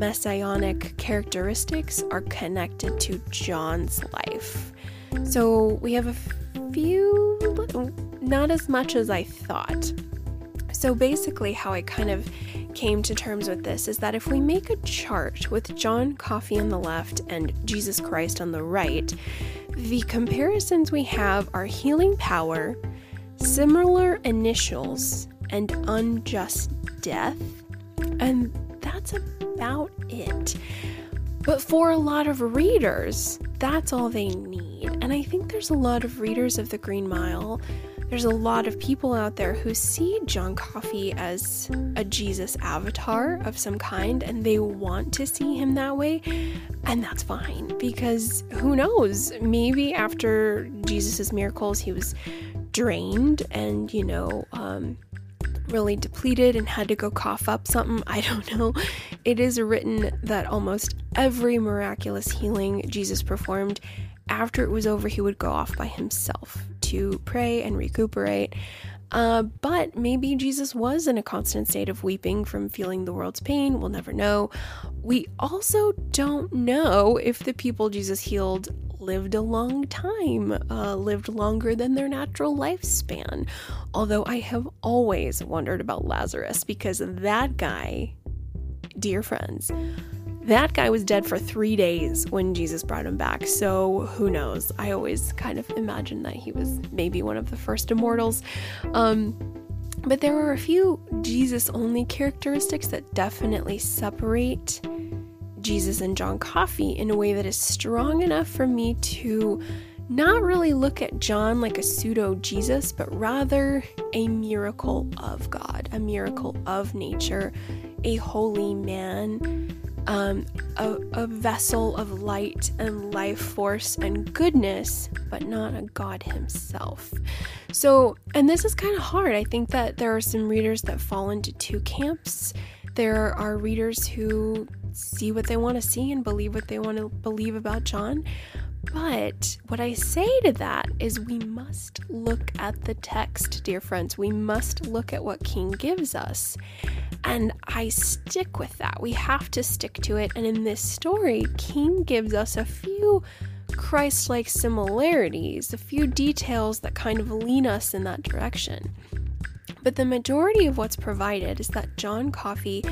messianic characteristics are connected to John's life. So we have a few, not as much as I thought. So basically, how I kind of came to terms with this is that if we make a chart with John Coffey on the left and Jesus Christ on the right, the comparisons we have are healing power, similar initials, and unjust death. And that's about it. But for a lot of readers, that's all they need. And I think there's a lot of readers of The Green Mile there's a lot of people out there who see John Coffey as a Jesus avatar of some kind and they want to see him that way. And that's fine because who knows? Maybe after Jesus' miracles, he was drained and, you know, um, really depleted and had to go cough up something. I don't know. It is written that almost every miraculous healing Jesus performed after it was over, he would go off by himself to pray and recuperate. Uh, but maybe Jesus was in a constant state of weeping from feeling the world's pain. We'll never know. We also don't know if the people Jesus healed lived a long time, uh, lived longer than their natural lifespan. Although I have always wondered about Lazarus because that guy, dear friends, that guy was dead for three days when Jesus brought him back, so who knows? I always kind of imagined that he was maybe one of the first immortals. Um, but there are a few Jesus only characteristics that definitely separate Jesus and John Coffey in a way that is strong enough for me to not really look at John like a pseudo Jesus, but rather a miracle of God, a miracle of nature, a holy man um, a, a vessel of light and life force and goodness, but not a God himself. So, and this is kind of hard. I think that there are some readers that fall into two camps. There are readers who see what they want to see and believe what they want to believe about John. But what I say to that is we must look at the text, dear friends. We must look at what King gives us. And I stick with that. We have to stick to it. And in this story, King gives us a few Christ like similarities, a few details that kind of lean us in that direction. But the majority of what's provided is that John Coffey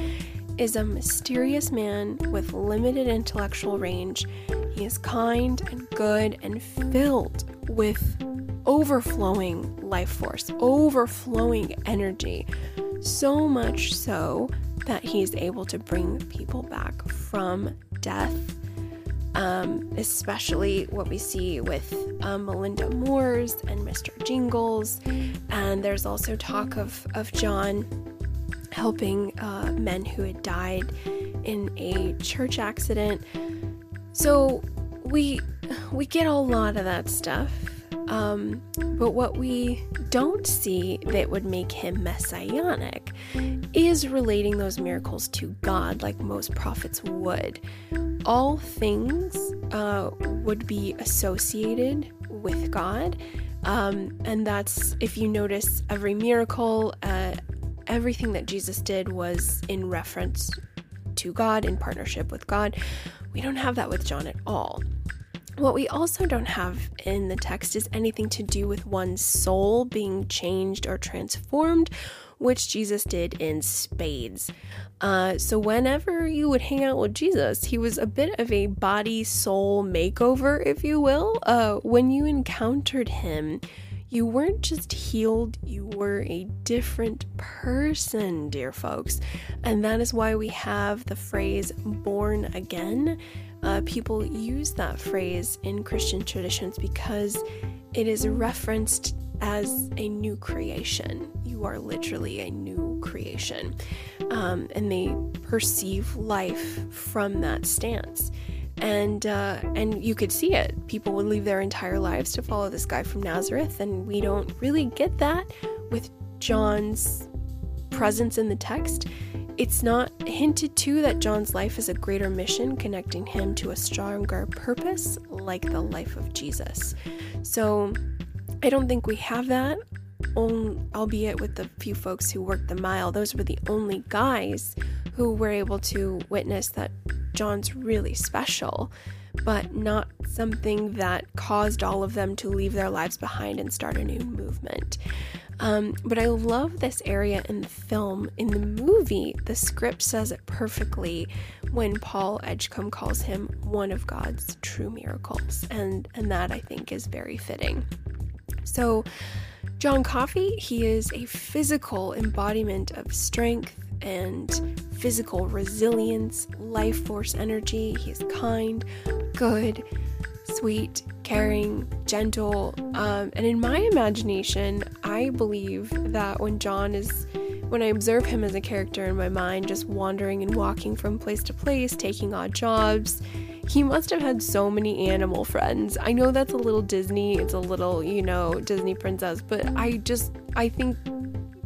is a mysterious man with limited intellectual range. He is kind and good and filled with overflowing life force, overflowing energy. So much so that he is able to bring people back from death. Um, especially what we see with um, Melinda Moores and Mr. Jingles. And there's also talk of, of John helping uh, men who had died in a church accident. So we we get a lot of that stuff. Um, but what we don't see that would make him messianic is relating those miracles to God like most prophets would. All things uh, would be associated with God. Um, and that's if you notice every miracle, uh, everything that Jesus did was in reference to God, in partnership with God. We don't have that with John at all. What we also don't have in the text is anything to do with one's soul being changed or transformed, which Jesus did in spades. Uh, so, whenever you would hang out with Jesus, he was a bit of a body soul makeover, if you will. Uh, when you encountered him, you weren't just healed, you were a different person, dear folks. And that is why we have the phrase born again. Uh, people use that phrase in Christian traditions because it is referenced as a new creation. You are literally a new creation. Um, and they perceive life from that stance and uh, and you could see it. People would leave their entire lives to follow this guy from Nazareth, and we don't really get that with John's presence in the text. It's not hinted to that John's life is a greater mission, connecting him to a stronger purpose, like the life of Jesus. So I don't think we have that. albeit with the few folks who worked the mile, those were the only guys who were able to witness that John's really special, but not something that caused all of them to leave their lives behind and start a new movement. Um, but I love this area in the film. In the movie, the script says it perfectly when Paul Edgecombe calls him one of God's true miracles, and and that I think is very fitting. So, John Coffey, he is a physical embodiment of strength and physical resilience, life force energy. He's kind, good, sweet, caring, gentle. Um, and in my imagination, I believe that when John is, when I observe him as a character in my mind, just wandering and walking from place to place, taking odd jobs, he must have had so many animal friends. I know that's a little Disney, it's a little, you know, Disney princess, but I just, I think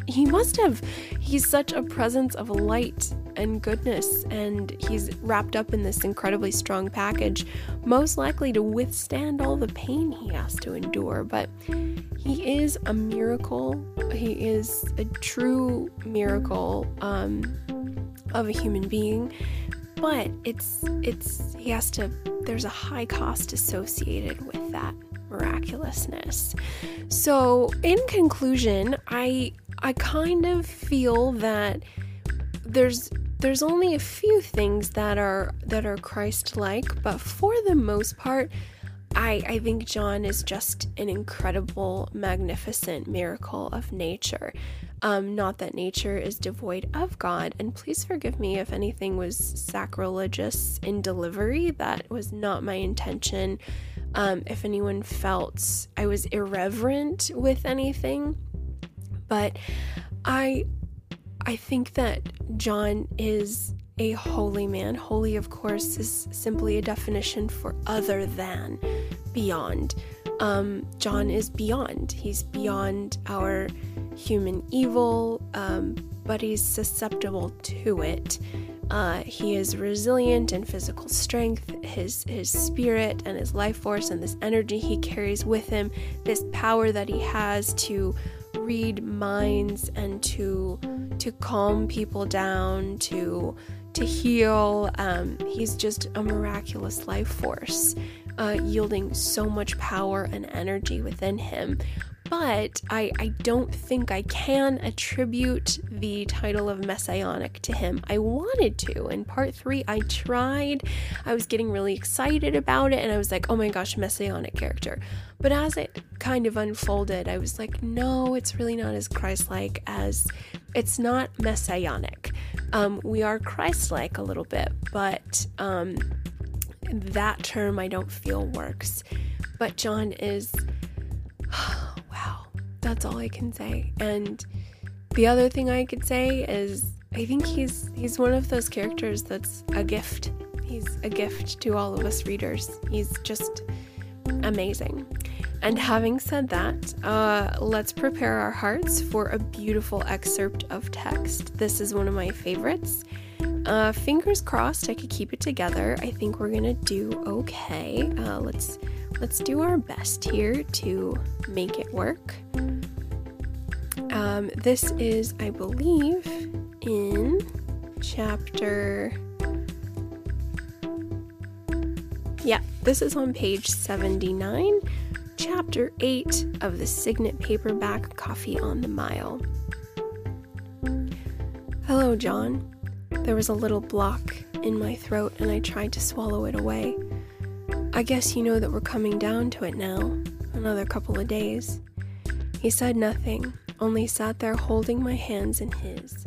he must have. He's such a presence of light and goodness, and he's wrapped up in this incredibly strong package, most likely to withstand all the pain he has to endure. But he is a miracle. He is a true miracle um, of a human being. But it's it's he has to. There's a high cost associated with that miraculousness. So, in conclusion, I I kind of feel that there's there's only a few things that are that are Christ-like, but for the most part, I, I think John is just an incredible, magnificent miracle of nature. Um, not that nature is devoid of God, and please forgive me if anything was sacrilegious in delivery. That was not my intention. Um, if anyone felt I was irreverent with anything, but I I think that John is a holy man. Holy, of course, is simply a definition for other than, beyond. Um, John is beyond. He's beyond our human evil, um, but he's susceptible to it. Uh, he is resilient in physical strength. His his spirit and his life force and this energy he carries with him, this power that he has to read minds and to to calm people down, to to heal. Um, he's just a miraculous life force. Uh, yielding so much power and energy within him but I, I don't think I can attribute the title of messianic to him. I wanted to. In part three, I tried. I was getting really excited about it, and I was like, oh my gosh, messianic character. But as it kind of unfolded, I was like, no, it's really not as Christ like as it's not messianic. Um, we are Christ like a little bit, but um, that term I don't feel works. But John is *sighs* wow. that's all I can say. And the other thing I could say is I think he's he's one of those characters that's a gift. He's a gift to all of us readers. He's just amazing. And having said that, uh, let's prepare our hearts for a beautiful excerpt of text. This is one of my favorites. Uh, fingers crossed, I could keep it together. I think we're gonna do okay. Uh, let's let's do our best here to make it work. Um, this is, I believe, in chapter. Yeah, this is on page 79, chapter 8 of the Signet paperback Coffey on the Mile. Hello, John. There was a little block in my throat and I tried to swallow it away. I guess you know that we're coming down to it now, another couple of days. He said nothing, only sat there holding my hands in his.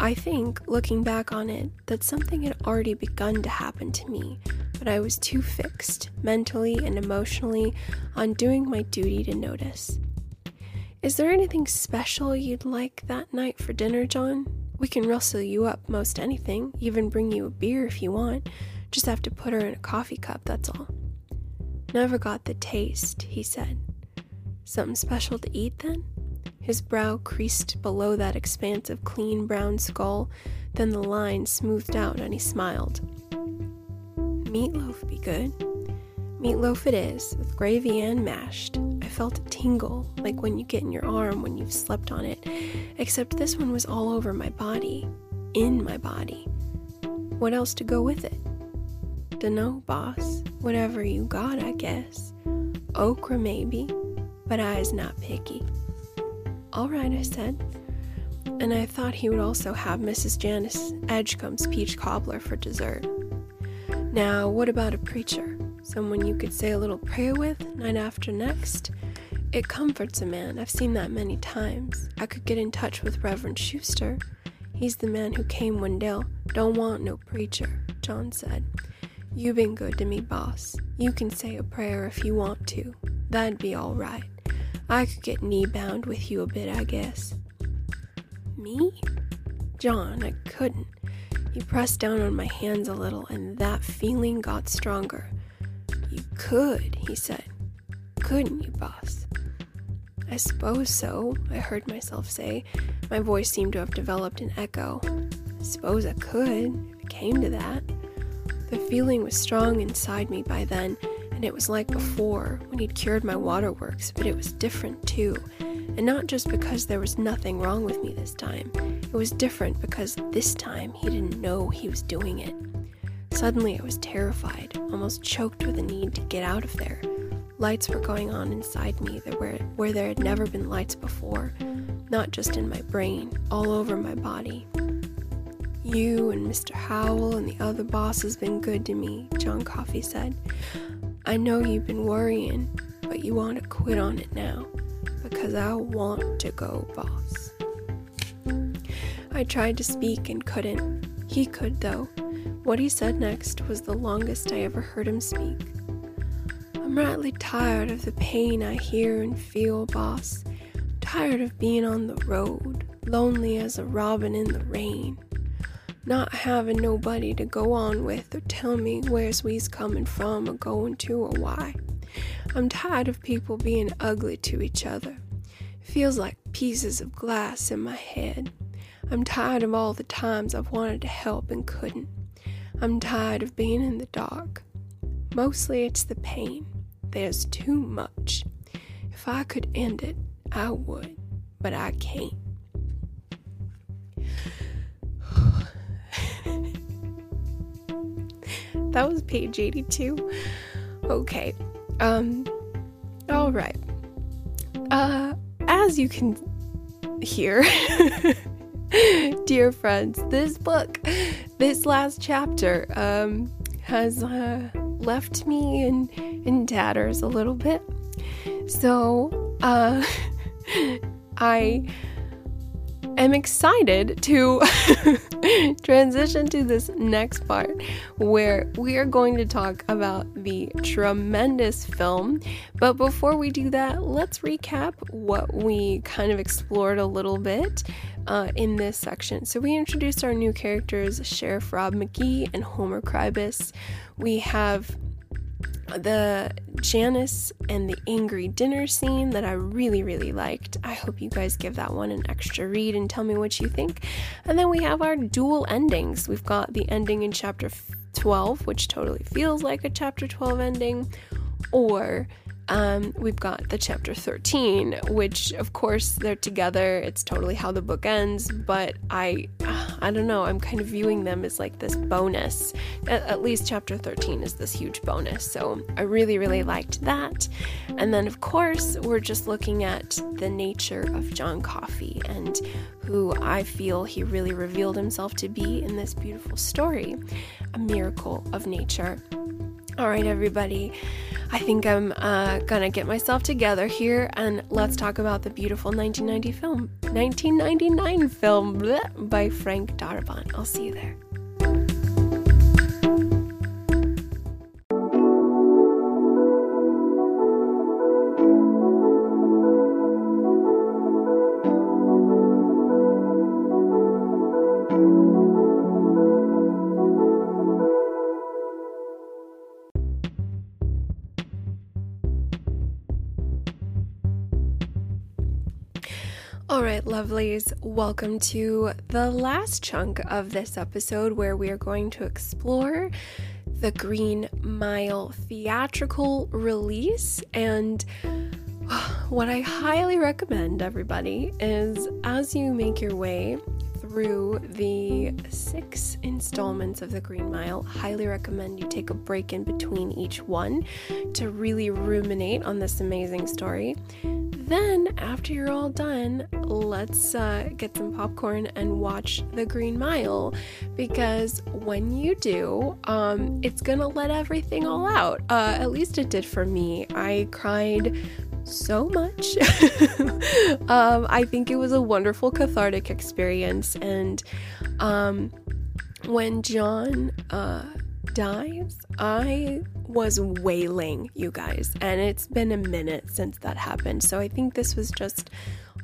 I think, looking back on it, that something had already begun to happen to me, but I was too fixed, mentally and emotionally, on doing my duty to notice. Is there anything special you'd like that night for dinner, John? We can rustle you up most anything, even bring you a beer if you want. Just have to put her in a coffee cup, that's all. Never got the taste, he said. Something special to eat then? His brow creased below that expanse of clean brown skull, then the line smoothed out and he smiled. Meatloaf be good. Meatloaf it is, with gravy and mashed. Felt a tingle, like when you get in your arm when you've slept on it, except this one was all over my body, in my body. What else to go with it? Dunno, boss. Whatever you got, I guess. Okra, maybe, but I's not picky. All right, I said. And I thought he would also have Mrs. Janice Edgecombe's peach cobbler for dessert. Now, what about a preacher? Someone you could say a little prayer with night after next? It comforts a man. I've seen that many times. I could get in touch with Reverend Schuster. He's the man who came one day. Don't want no preacher, John said. You been good to me, boss. You can say a prayer if you want to. That'd be all right. I could get knee bound with you a bit, I guess. Me? John, I couldn't. He pressed down on my hands a little, and that feeling got stronger. You could, he said. Couldn't you, boss? I suppose so, I heard myself say. My voice seemed to have developed an echo. I suppose I could, if it came to that. The feeling was strong inside me by then, and it was like before when he'd cured my waterworks, but it was different too. And not just because there was nothing wrong with me this time, it was different because this time he didn't know he was doing it. Suddenly I was terrified, almost choked with a need to get out of there. Lights were going on inside me that where, where there had never been lights before, not just in my brain, all over my body. You and Mr. Howell and the other boss has been good to me, John Coffey said. I know you've been worrying, but you want to quit on it now because I want to go, boss. I tried to speak and couldn't. He could, though. What he said next was the longest I ever heard him speak. I'm rightly tired of the pain I hear and feel, boss. Tired of being on the road, lonely as a robin in the rain not having nobody to go on with or tell me where's we's coming from or going to or why. I'm tired of people being ugly to each other. Feels like pieces of glass in my head. I'm tired of all the times I've wanted to help and couldn't. I'm tired of being in the dark. Mostly it's the pain. There's too much. If I could end it, I would, but I can't. *sighs* That was page 82. Okay. Um all right. Uh as you can hear *laughs* dear friends, this book, this last chapter um has uh, left me in in tatters a little bit. So, uh *laughs* I am excited to *laughs* transition to this next part where we are going to talk about the tremendous film. But before we do that, let's recap what we kind of explored a little bit uh, in this section. So, we introduced our new characters, Sheriff Rob McGee and Homer Cribus. We have the Janice and the angry dinner scene that I really, really liked. I hope you guys give that one an extra read and tell me what you think. And then we have our dual endings. We've got the ending in chapter 12, which totally feels like a chapter 12 ending, or um, we've got the chapter 13, which of course they're together. It's totally how the book ends, but I, *sighs* I don't know. I'm kind of viewing them as like this bonus. At, at least chapter 13 is this huge bonus. So I really, really liked that. And then of course we're just looking at the nature of John Coffey and who I feel he really revealed himself to be in this beautiful story, a miracle of nature. All right, everybody. I think I'm uh, gonna get myself together here and let's talk about the beautiful 1990 film, 1999 film bleh, by Frank Darabont. I'll see you there. All right, lovelies, welcome to the last chunk of this episode where we are going to explore the Green Mile theatrical release. And *sighs* what I highly recommend, everybody, is as you make your way through the six installments of the Green Mile, highly recommend you take a break in between each one to really ruminate on this amazing story then, after you're all done, let's uh, get some popcorn and watch The Green Mile because when you do, um, it's gonna let everything all out. Uh, at least it did for me. I cried so much. *laughs* um, I think it was a wonderful cathartic experience, and um, when John uh, dies, I was wailing, you guys, and it's been a minute since that happened. So I think this was just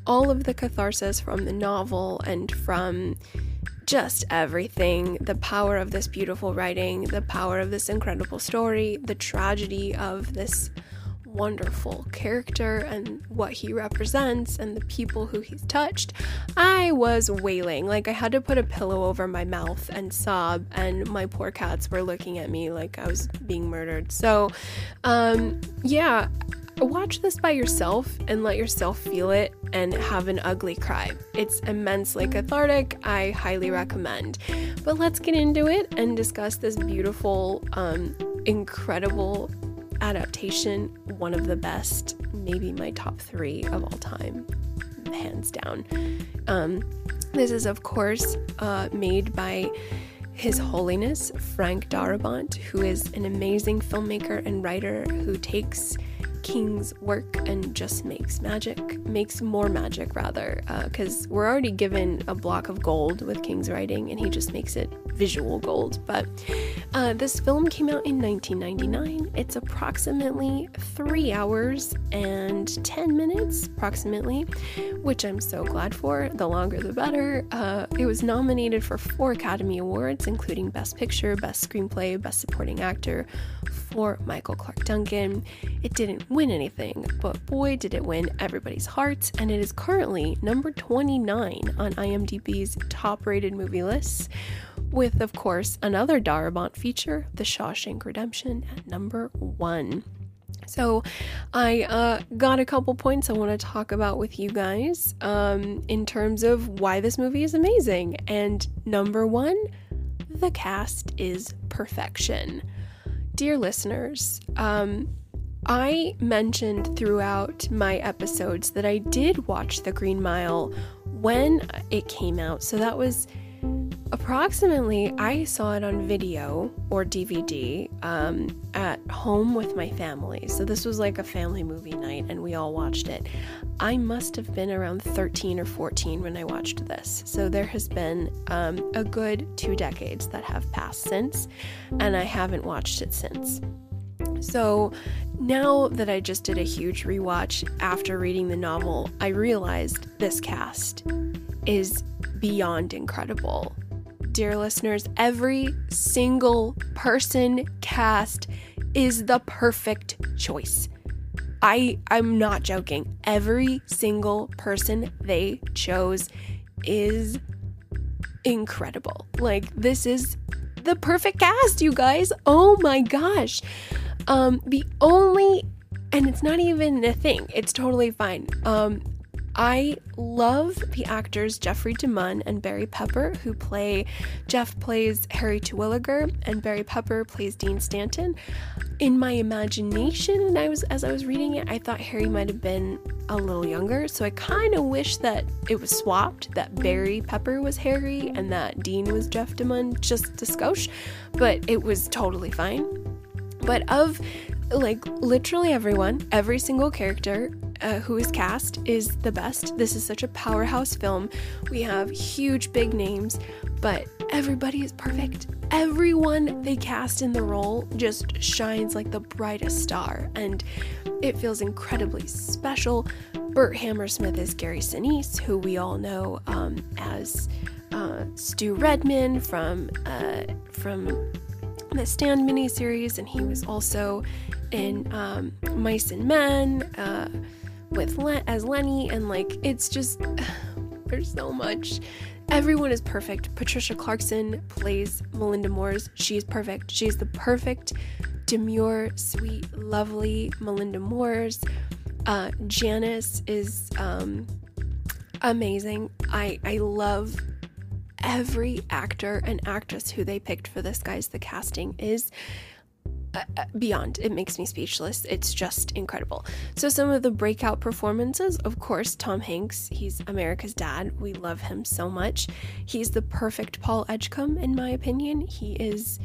all of the catharsis from the novel and from just everything the power of this beautiful writing, the power of this incredible story, the tragedy of this wonderful character and what he represents and the people who he's touched, I was wailing. Like I had to put a pillow over my mouth and sob, and my poor cats were looking at me like I was being murdered. So, um, yeah, watch this by yourself and let yourself feel it and have an ugly cry. It's immensely cathartic. I highly recommend. But let's get into it and discuss this beautiful, um, incredible adaptation, one of the best, maybe my top three of all time, hands down. Um, this is, of course, uh, made by His Holiness Frank Darabont, who is an amazing filmmaker and writer who takes King's work and just makes magic, makes more magic rather, because uh, we're already given a block of gold with King's writing, and he just makes it visual gold. But uh, this film came out in 1999. It's approximately three hours and 10 minutes, approximately, which I'm so glad for. The longer the better. Uh, it was nominated for four Academy Awards, including Best Picture, Best Screenplay, Best Supporting Actor for Michael Clarke Duncan. It didn't win anything, but boy, did it win everybody's hearts, and it is currently number 29 on IMDb's top rated movie lists, with, of course, another Darabont feature, The Shawshank Redemption, at number one. So, I uh, got a couple points I want to talk about with you guys um, in terms of why this movie is amazing. And number one, the cast is perfection. Dear listeners, um, I mentioned throughout my episodes that I did watch The Green Mile when it came out. So that was approximately, I saw it on video or DVD um, at home with my family. So this was like a family movie night and we all watched it. I must have been around 13 or 14 when I watched this. So there has been um, a good two decades that have passed since, and I haven't watched it since. So now that I just did a huge rewatch after reading the novel, I realized this cast is beyond incredible. Dear listeners, every single person cast is the perfect choice. I I'm not joking. Every single person they chose is incredible. Like this is the perfect cast, you guys. Oh my gosh. Um, the only, and it's not even a thing, it's totally fine. Um, I love the actors Jeffrey DeMunn and Barry Pepper, who play Jeff plays Harry Terwilliger and Barry Pepper plays Dean Stanton. In my imagination, and I was as I was reading it, I thought Harry might have been a little younger, so I kind of wish that it was swapped, that Barry Pepper was Harry and that Dean was Jeff DeMunn, just a skosh, but it was totally fine. But of like literally everyone, every single character uh, who is cast is the best. This is such a powerhouse film. We have huge, big names, but everybody is perfect. Everyone they cast in the role just shines like the brightest star, and it feels incredibly special. Burt Hammersmith is Gary Sinise, who we all know um, as uh, Stu Redman from uh, from the Stand miniseries, and he was also in um, Mice and Men uh, with as Lenny, and like it's just *sighs* there's so much. Everyone is perfect. Patricia Clarkson plays Melinda Moores. She's perfect. She's the perfect, demure, sweet, lovely Melinda Moores. Uh, Janice is um, amazing. I I love every actor and actress who they picked for this, guys. The casting is Uh, uh, beyond. It makes me speechless. It's just incredible. So, some of the breakout performances, of course, Tom Hanks. He's America's dad. We love him so much. He's the perfect Paul Edgecombe, in my opinion. He is.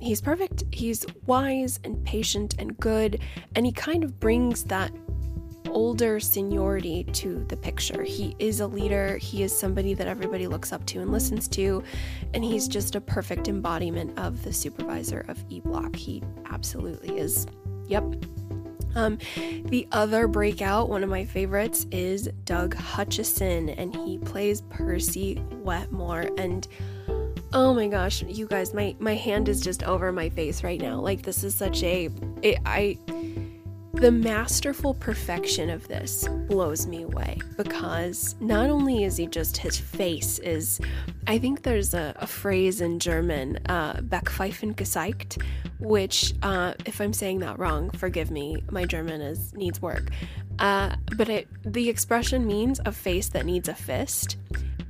He's perfect. He's wise and patient and good, and he kind of brings that older seniority to the picture. He is a leader, he is somebody that everybody looks up to and listens to, and he's just a perfect embodiment of the supervisor of E Block. He absolutely is. Yep. Um, the other breakout, one of my favorites, is Doug Hutchison, and he plays Percy Wetmore. And oh my gosh, you guys, my my hand is just over my face right now. Like this is such a, it, I the masterful perfection of this blows me away because not only is he just his face is I think there's a, a phrase in German, uh, Backpfeifengesicht, which uh, if I'm saying that wrong, forgive me. My German is needs work. Uh, but it, the expression means a face that needs a fist,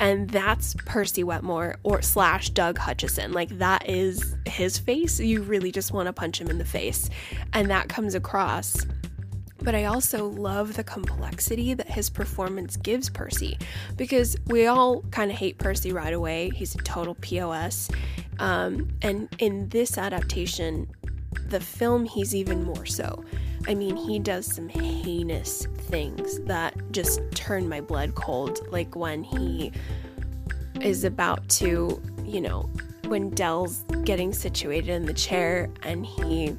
and that's Percy Wetmore or slash Doug Hutchison. Like that is his face. You really just want to punch him in the face, and that comes across but I also love the complexity that his performance gives Percy because we all kind of hate Percy right away. He's a total POS. Um, and in this adaptation, the film, he's even more so. I mean, he does some heinous things that just turn my blood cold, like when he is about to, you know, when Dell's getting situated in the chair and he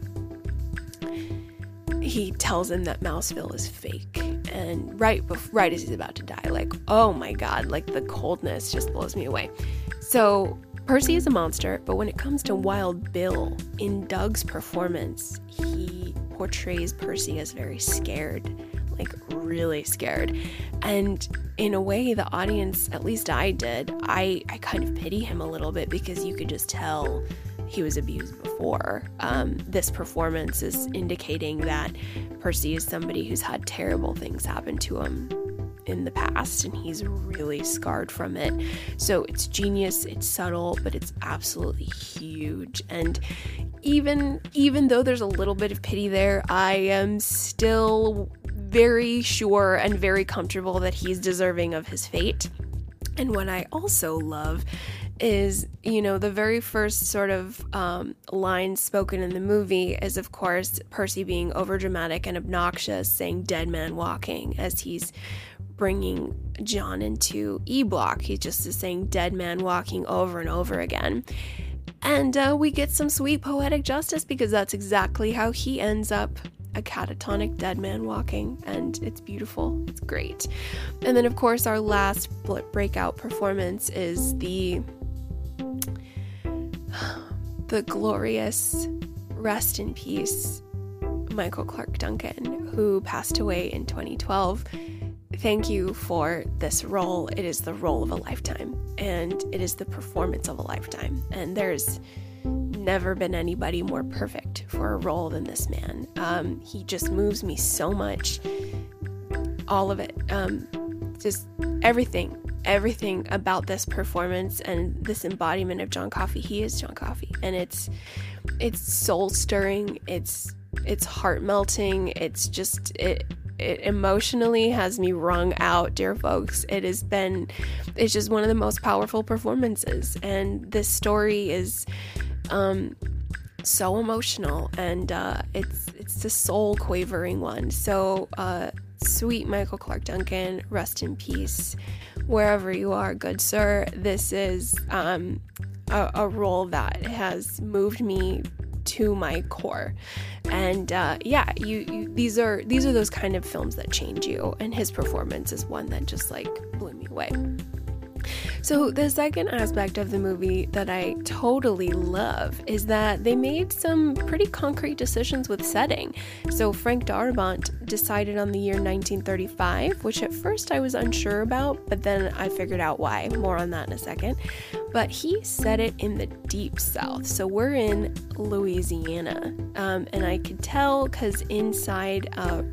he tells him that Mouseville is fake. And right bef- right as he's about to die, like, oh my god, like the coldness just blows me away. So Percy is a monster, but when it comes to Wild Bill, in Doug's performance, he portrays Percy as very scared, like really scared. And in a way, the audience, at least I did, I, I kind of pity him a little bit because you could just tell he was abused before. Um, this performance is indicating that Percy is somebody who's had terrible things happen to him in the past and he's really scarred from it. So it's genius, it's subtle, but it's absolutely huge. And even even though there's a little bit of pity there, I am still very sure and very comfortable that he's deserving of his fate. And what I also love is, you know, the very first sort of um, line spoken in the movie is, of course, Percy being overdramatic and obnoxious, saying dead man walking as he's bringing John into E block. He just is saying dead man walking over and over again. And uh, we get some sweet poetic justice because that's exactly how he ends up a catatonic dead man walking, and it's beautiful. It's great. And then, of course, our last breakout performance is the *sighs* the glorious rest in peace Michael Clarke Duncan, who passed away in 2012. Thank you for this role. It is the role of a lifetime, and it is the performance of a lifetime. And there's never been anybody more perfect for a role than this man. Um, he just moves me so much. All of it. Um, just everything. Everything about this performance and this embodiment of John Coffey. He is John Coffey. And it's it's soul stirring. It's it's heart melting. It's just it it emotionally has me wrung out, dear folks. It has been, it's just one of the most powerful performances. And this story is um, so emotional, and uh, it's it's a soul quavering one. So uh, sweet Michael Clarke Duncan, rest in peace, wherever you are, good sir. This is um, a, a role that has moved me to my core. And uh, yeah you, you, these are these are those kind of films that change you. And his performance is one that just like blew me away so, the second aspect of the movie that I totally love is that they made some pretty concrete decisions with setting. So, Frank Darabont decided on the year 1935, which at first I was unsure about, but then I figured out why. More on that in a second. But he set it in the deep south. So, we're in Louisiana. Um, and I could tell because inside, uh,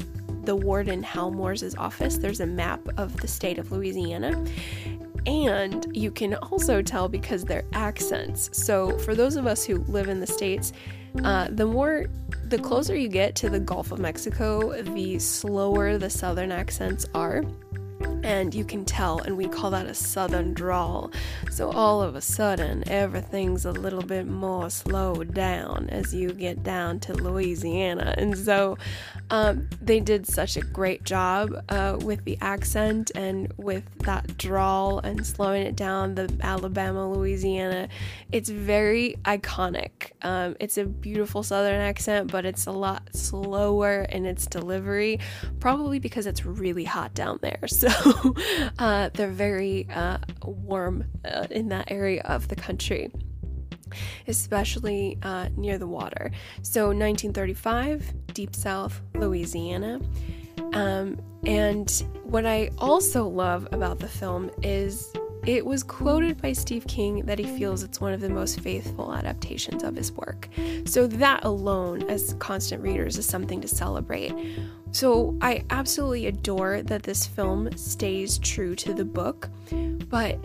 the warden Hal Moore's office, there's a map of the state of Louisiana. And you can also tell because their accents. So, for those of us who live in the States, uh, the more, the closer you get to the Gulf of Mexico, the slower the southern accents are and you can tell, and we call that a southern drawl. So all of a sudden, everything's a little bit more slowed down as you get down to Louisiana. And so um, they did such a great job uh, with the accent and with that drawl and slowing it down, the Alabama, Louisiana. It's very iconic. Um, it's a beautiful southern accent, but it's a lot slower in its delivery, probably because it's really hot down there. *laughs* So uh, they're very uh, warm uh, in that area of the country, especially uh, near the water. So, 1935, Deep South, Louisiana. Um, and what I also love about the film is it was quoted by Steve King that he feels it's one of the most faithful adaptations of his work. So, that alone, as constant readers, is something to celebrate. So, I absolutely adore that this film stays true to the book, but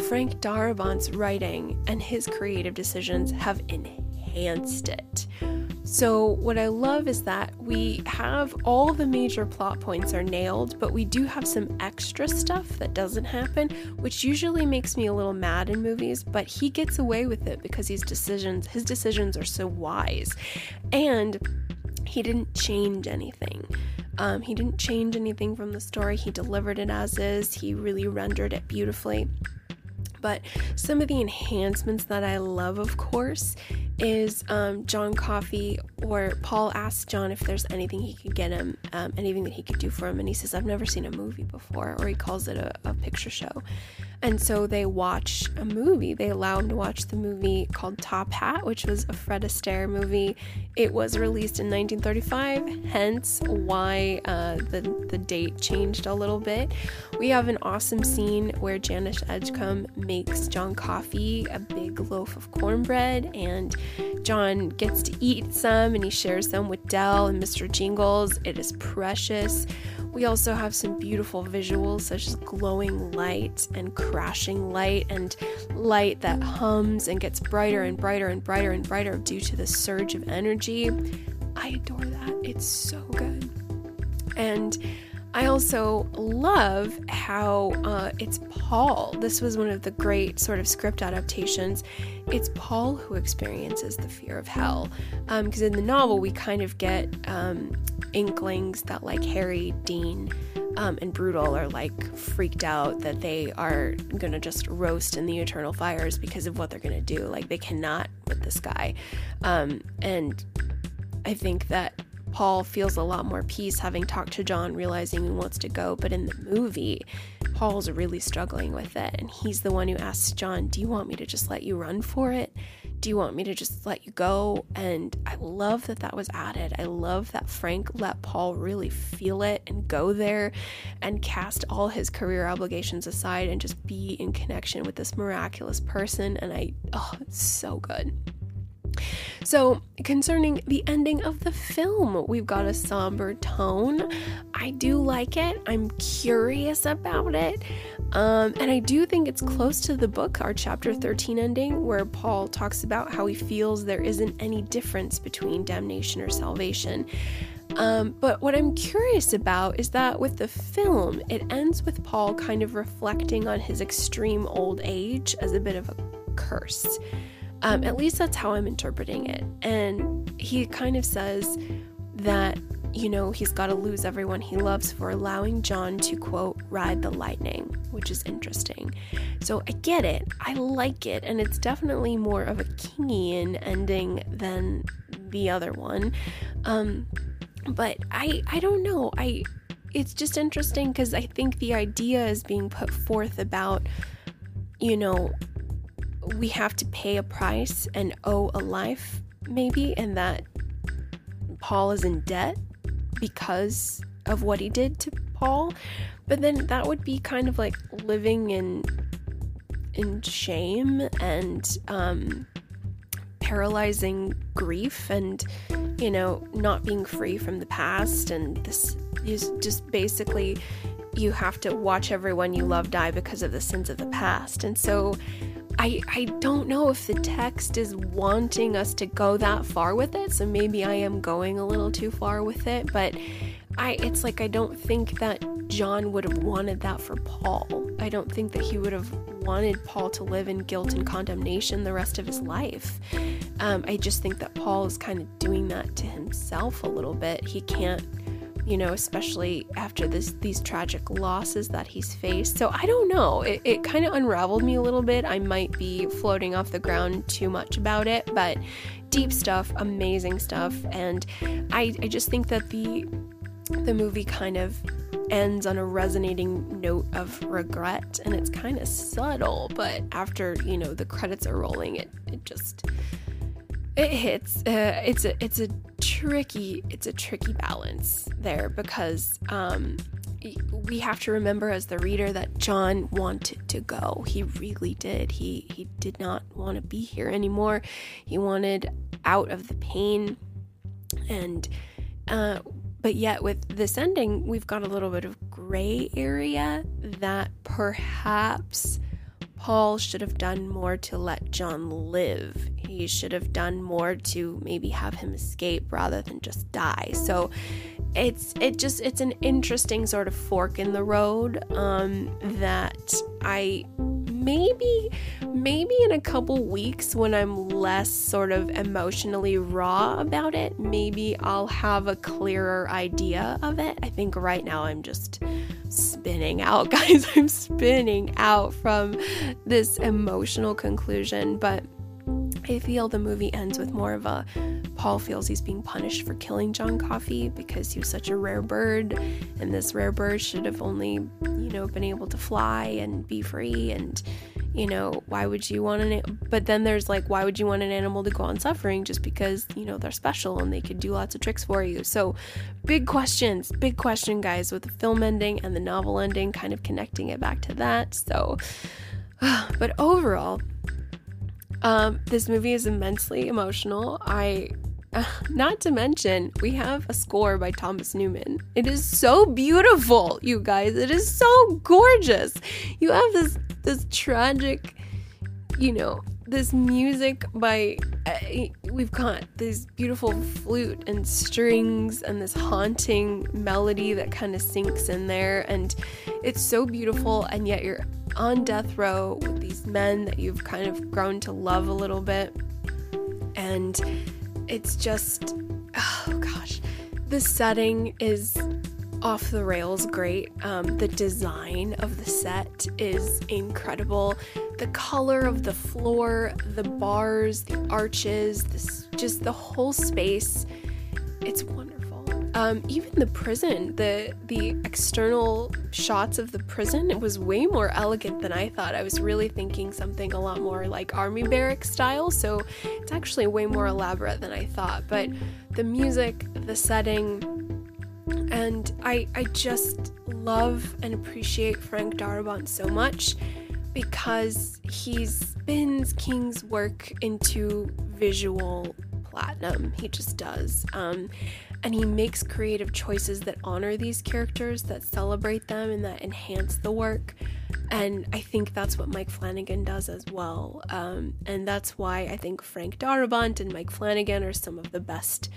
Frank Darabont's writing and his creative decisions have enhanced it. So, what I love is that we have all the major plot points are nailed, but we do have some extra stuff that doesn't happen, which usually makes me a little mad in movies, but he gets away with it because his decisions his decisions are so wise. And he didn't change anything. Um, he didn't change anything from the story. He delivered it as is. He really rendered it beautifully. But some of the enhancements that I love, of course, is um, John Coffey or Paul asked John if there's anything he could get him, um, anything that he could do for him. And he says, I've never seen a movie before, or he calls it a, a picture show. And so they watch a movie. They allow him to watch the movie called Top Hat, which was a Fred Astaire movie. It was released in 1935, hence why uh, the, the date changed a little bit. We have an awesome scene where Janice Edgecombe makes John Coffey a big loaf of cornbread, and John gets to eat some and he shares them with Dell and Mr. Jingles. It is precious. We also have some beautiful visuals such as glowing light and crashing light and light that hums and gets brighter and brighter and brighter and brighter due to the surge of energy. I adore that. It's so good. And I also love how uh, it's Paul. This was one of the great sort of script adaptations. It's Paul who experiences the fear of hell. Because um, in the novel, we kind of get um, inklings that, like, Harry, Dean, um, and Brutal are like freaked out that they are gonna just roast in the eternal fires because of what they're gonna do. Like, they cannot with this guy. Um, and I think that Paul feels a lot more peace having talked to John, realizing he wants to go. But in the movie, Paul's really struggling with it. And he's the one who asks John, Do you want me to just let you run for it? Do you want me to just let you go? And I love that that was added. I love that Frank let Paul really feel it and go there and cast all his career obligations aside and just be in connection with this miraculous person. And I, oh, it's so good. So, concerning the ending of the film, we've got a somber tone. I do like it. I'm curious about it. Um, and I do think it's close to the book, our chapter 13 ending, where Paul talks about how he feels there isn't any difference between damnation or salvation. Um, but what I'm curious about is that with the film, it ends with Paul kind of reflecting on his extreme old age as a bit of a curse. Um, at least that's how I'm interpreting it. And he kind of says that, you know, he's got to lose everyone he loves for allowing John to, quote, ride the lightning, which is interesting. So I get it. I like it. And it's definitely more of a Kingian ending than the other one. Um, but I, I don't know. I, it's just interesting because I think the idea is being put forth about, you know, we have to pay a price and owe a life, maybe, and that Paul is in debt because of what he did to Paul. But then that would be kind of like living in in shame and um, paralyzing grief and you know not being free from the past and this is just basically you have to watch everyone you love die because of the sins of the past and so I, I don't know if the text is wanting us to go that far with it, so maybe I am going a little too far with it, but I it's like I don't think that John would have wanted that for Paul. I don't think that he would have wanted Paul to live in guilt and condemnation the rest of his life. Um, I just think that Paul is kind of doing that to himself a little bit. He can't you know, especially after this these tragic losses that he's faced. So I don't know. It, it kind of unraveled me a little bit. I might be floating off the ground too much about it, but deep stuff, amazing stuff, and I I just think that the the movie kind of ends on a resonating note of regret and it's kind of subtle but after you know the credits are rolling it it just it hits uh, it's a it's a tricky it's a tricky balance there because um, we have to remember as the reader that John wanted to go. He really did. He he did not want to be here anymore. He wanted out of the pain and uh, but yet with this ending we've got a little bit of gray area that perhaps Paul should have done more to let John live. He should have done more to maybe have him escape rather than just die. So it's it just it's an interesting sort of fork in the road um, that I maybe maybe in a couple weeks when I'm less sort of emotionally raw about it, maybe I'll have a clearer idea of it. I think right now I'm just spinning out, *laughs* guys. I'm spinning out from this emotional conclusion, but I feel the movie ends with more of a Paul feels he's being punished for killing John Coffey because he was such a rare bird, and this rare bird should have only, you know, been able to fly and be free. And, you know, why would you want an? But then there's like, why would you want an animal to go on suffering just because you know they're special and they could do lots of tricks for you? So, big questions, big question, guys, with the film ending and the novel ending, kind of connecting it back to that. So, *sighs* but overall, um, this movie is immensely emotional. I *laughs* not to mention, we have a score by Thomas Newman. It is so beautiful, you guys. It is so gorgeous. You have this this tragic, you know, this music by uh, we've got this beautiful flute and strings and this haunting melody that kind of sinks in there and it's so beautiful and yet you're on death row with these men that you've kind of grown to love a little bit and it's just oh gosh the setting is off the rails great. Um, the design of the set is incredible. The color of the floor, the bars, the arches, this just the whole space. It's wonderful. Um, even the prison, the the external shots of the prison, it was way more elegant than I thought. I was really thinking something a lot more like army barrack style, so it's actually way more elaborate than I thought. But the music, the setting, and I I just love and appreciate Frank Darabont so much because he spins King's work into visual platinum. He just does. Um, and he makes creative choices that honor these characters, that celebrate them, and that enhance the work. And I think that's what Mike Flanagan does as well. Um, and that's why I think Frank Darabont and Mike Flanagan are some of the best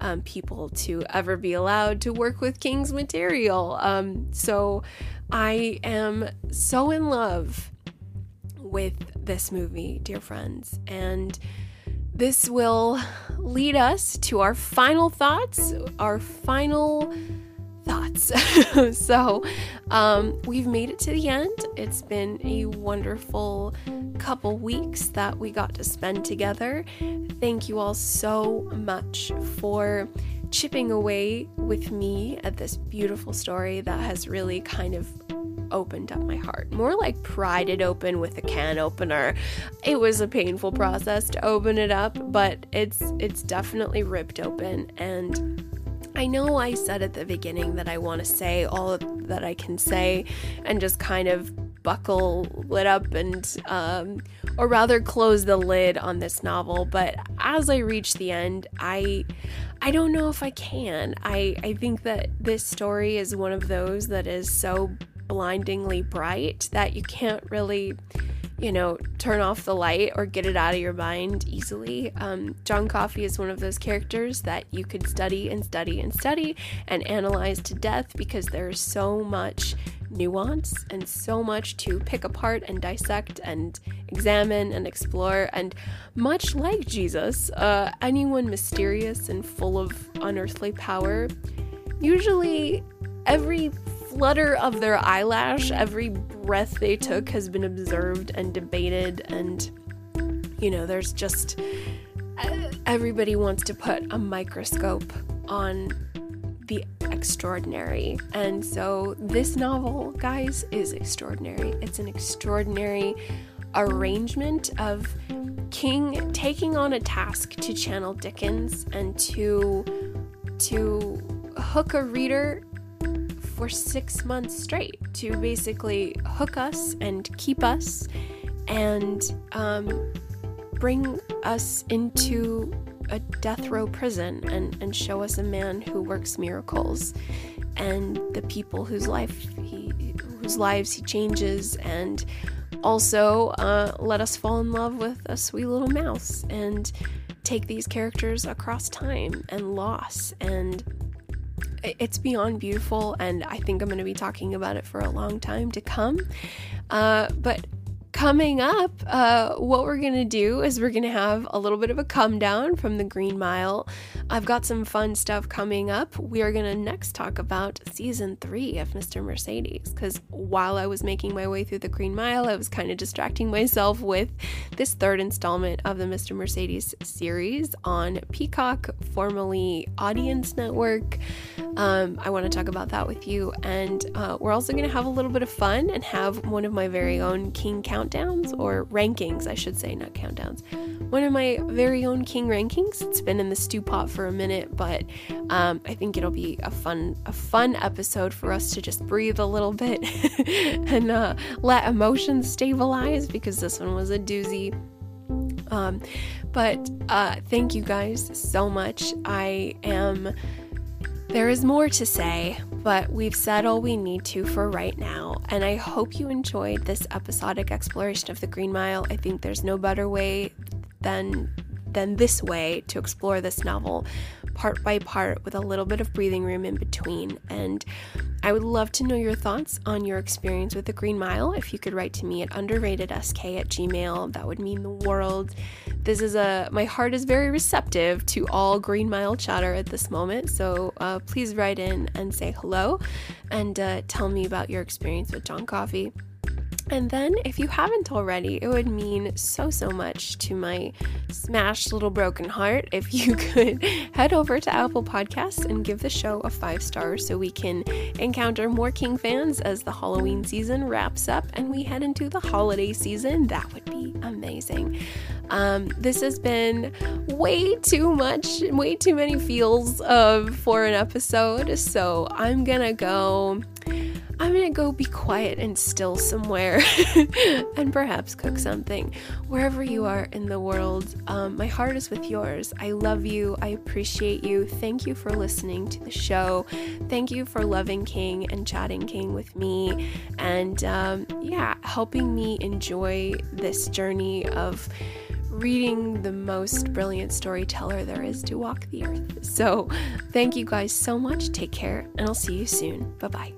um, people to ever be allowed to work with King's material. Um, so I am so in love with this movie, dear friends. And this will lead us to our final thoughts, our final thoughts. *laughs* so, um, we've made it to the end. It's been a wonderful couple weeks that we got to spend together. Thank you all so much for chipping away with me at this beautiful story that has really kind of opened up my heart. More like pried it open with a can opener. It was a painful process to open it up, but it's it's definitely ripped open and I know I said at the beginning that I want to say all that I can say and just kind of buckle it up and, um, or rather close the lid on this novel. But as I reach the end, I, I don't know if I can. I, I think that this story is one of those that is so blindingly bright that you can't really you know, turn off the light or get it out of your mind easily. Um, John Coffey is one of those characters that you could study and study and study and analyze to death because there's so much nuance and so much to pick apart and dissect and examine and explore. And much like Jesus, uh, anyone mysterious and full of unearthly power, usually every flutter of their eyelash, every breath they took has been observed and debated, and you know, there's just everybody wants to put a microscope on the extraordinary. And so, this novel, guys, is extraordinary. It's an extraordinary arrangement of King taking on a task to channel Dickens and to to hook a reader for six months straight to basically hook us and keep us and um, bring us into a death row prison and, and show us a man who works miracles and the people whose life he whose lives he changes and also uh, let us fall in love with a sweet little mouse and take these characters across time and loss and it's beyond beautiful, and I think I'm going to be talking about it for a long time to come. Uh, but coming up, uh, what we're going to do is we're going to have a little bit of a come down from the Green Mile. I've got some fun stuff coming up. We are going to next talk about season three of Mr. Mercedes because while I was making my way through the Green Mile, I was kind of distracting myself with this third installment of the Mr. Mercedes series on Peacock, formerly Audience Network. Um, I want to talk about that with you. And uh, we're also going to have a little bit of fun and have one of my very own King Count countdowns or rankings, I should say, not countdowns. One of my very own King rankings. It's been in the stew pot for a minute, but um, I think it'll be a fun, a fun episode for us to just breathe a little bit *laughs* and uh, let emotions stabilize because this one was a doozy. Um, but uh, thank you guys so much. I am. There is more to say, but we've said all we need to for right now. And I hope you enjoyed this episodic exploration of the Green Mile. I think there's no better way than than this way to explore this novel part by part with a little bit of breathing room in between. And I would love to know your thoughts on your experience with the Green Mile. If you could write to me at underratedsk at gmail, that would mean the world. This is a, my heart is very receptive to all Green Mile chatter at this moment. So uh, please write in and say hello and uh, tell me about your experience with John Coffey. And then, if you haven't already, it would mean so, so much to my smashed little broken heart if you *laughs* could head over to Apple Podcasts and give the show a five star so we can encounter more King fans as the Halloween season wraps up and we head into the holiday season. That would be amazing. Um, this has been way too much, way too many feels of for an episode. So I'm gonna go I'm gonna go be quiet and still somewhere *laughs* and perhaps cook something. Wherever you are in the world, um, my heart is with yours. I love you. I appreciate you. Thank you for listening to the show. Thank you for loving King and chatting King with me. And um, yeah, helping me enjoy this journey of reading the most brilliant storyteller there is to walk the earth. So, thank you guys so much. Take care, and I'll see you soon. Bye bye.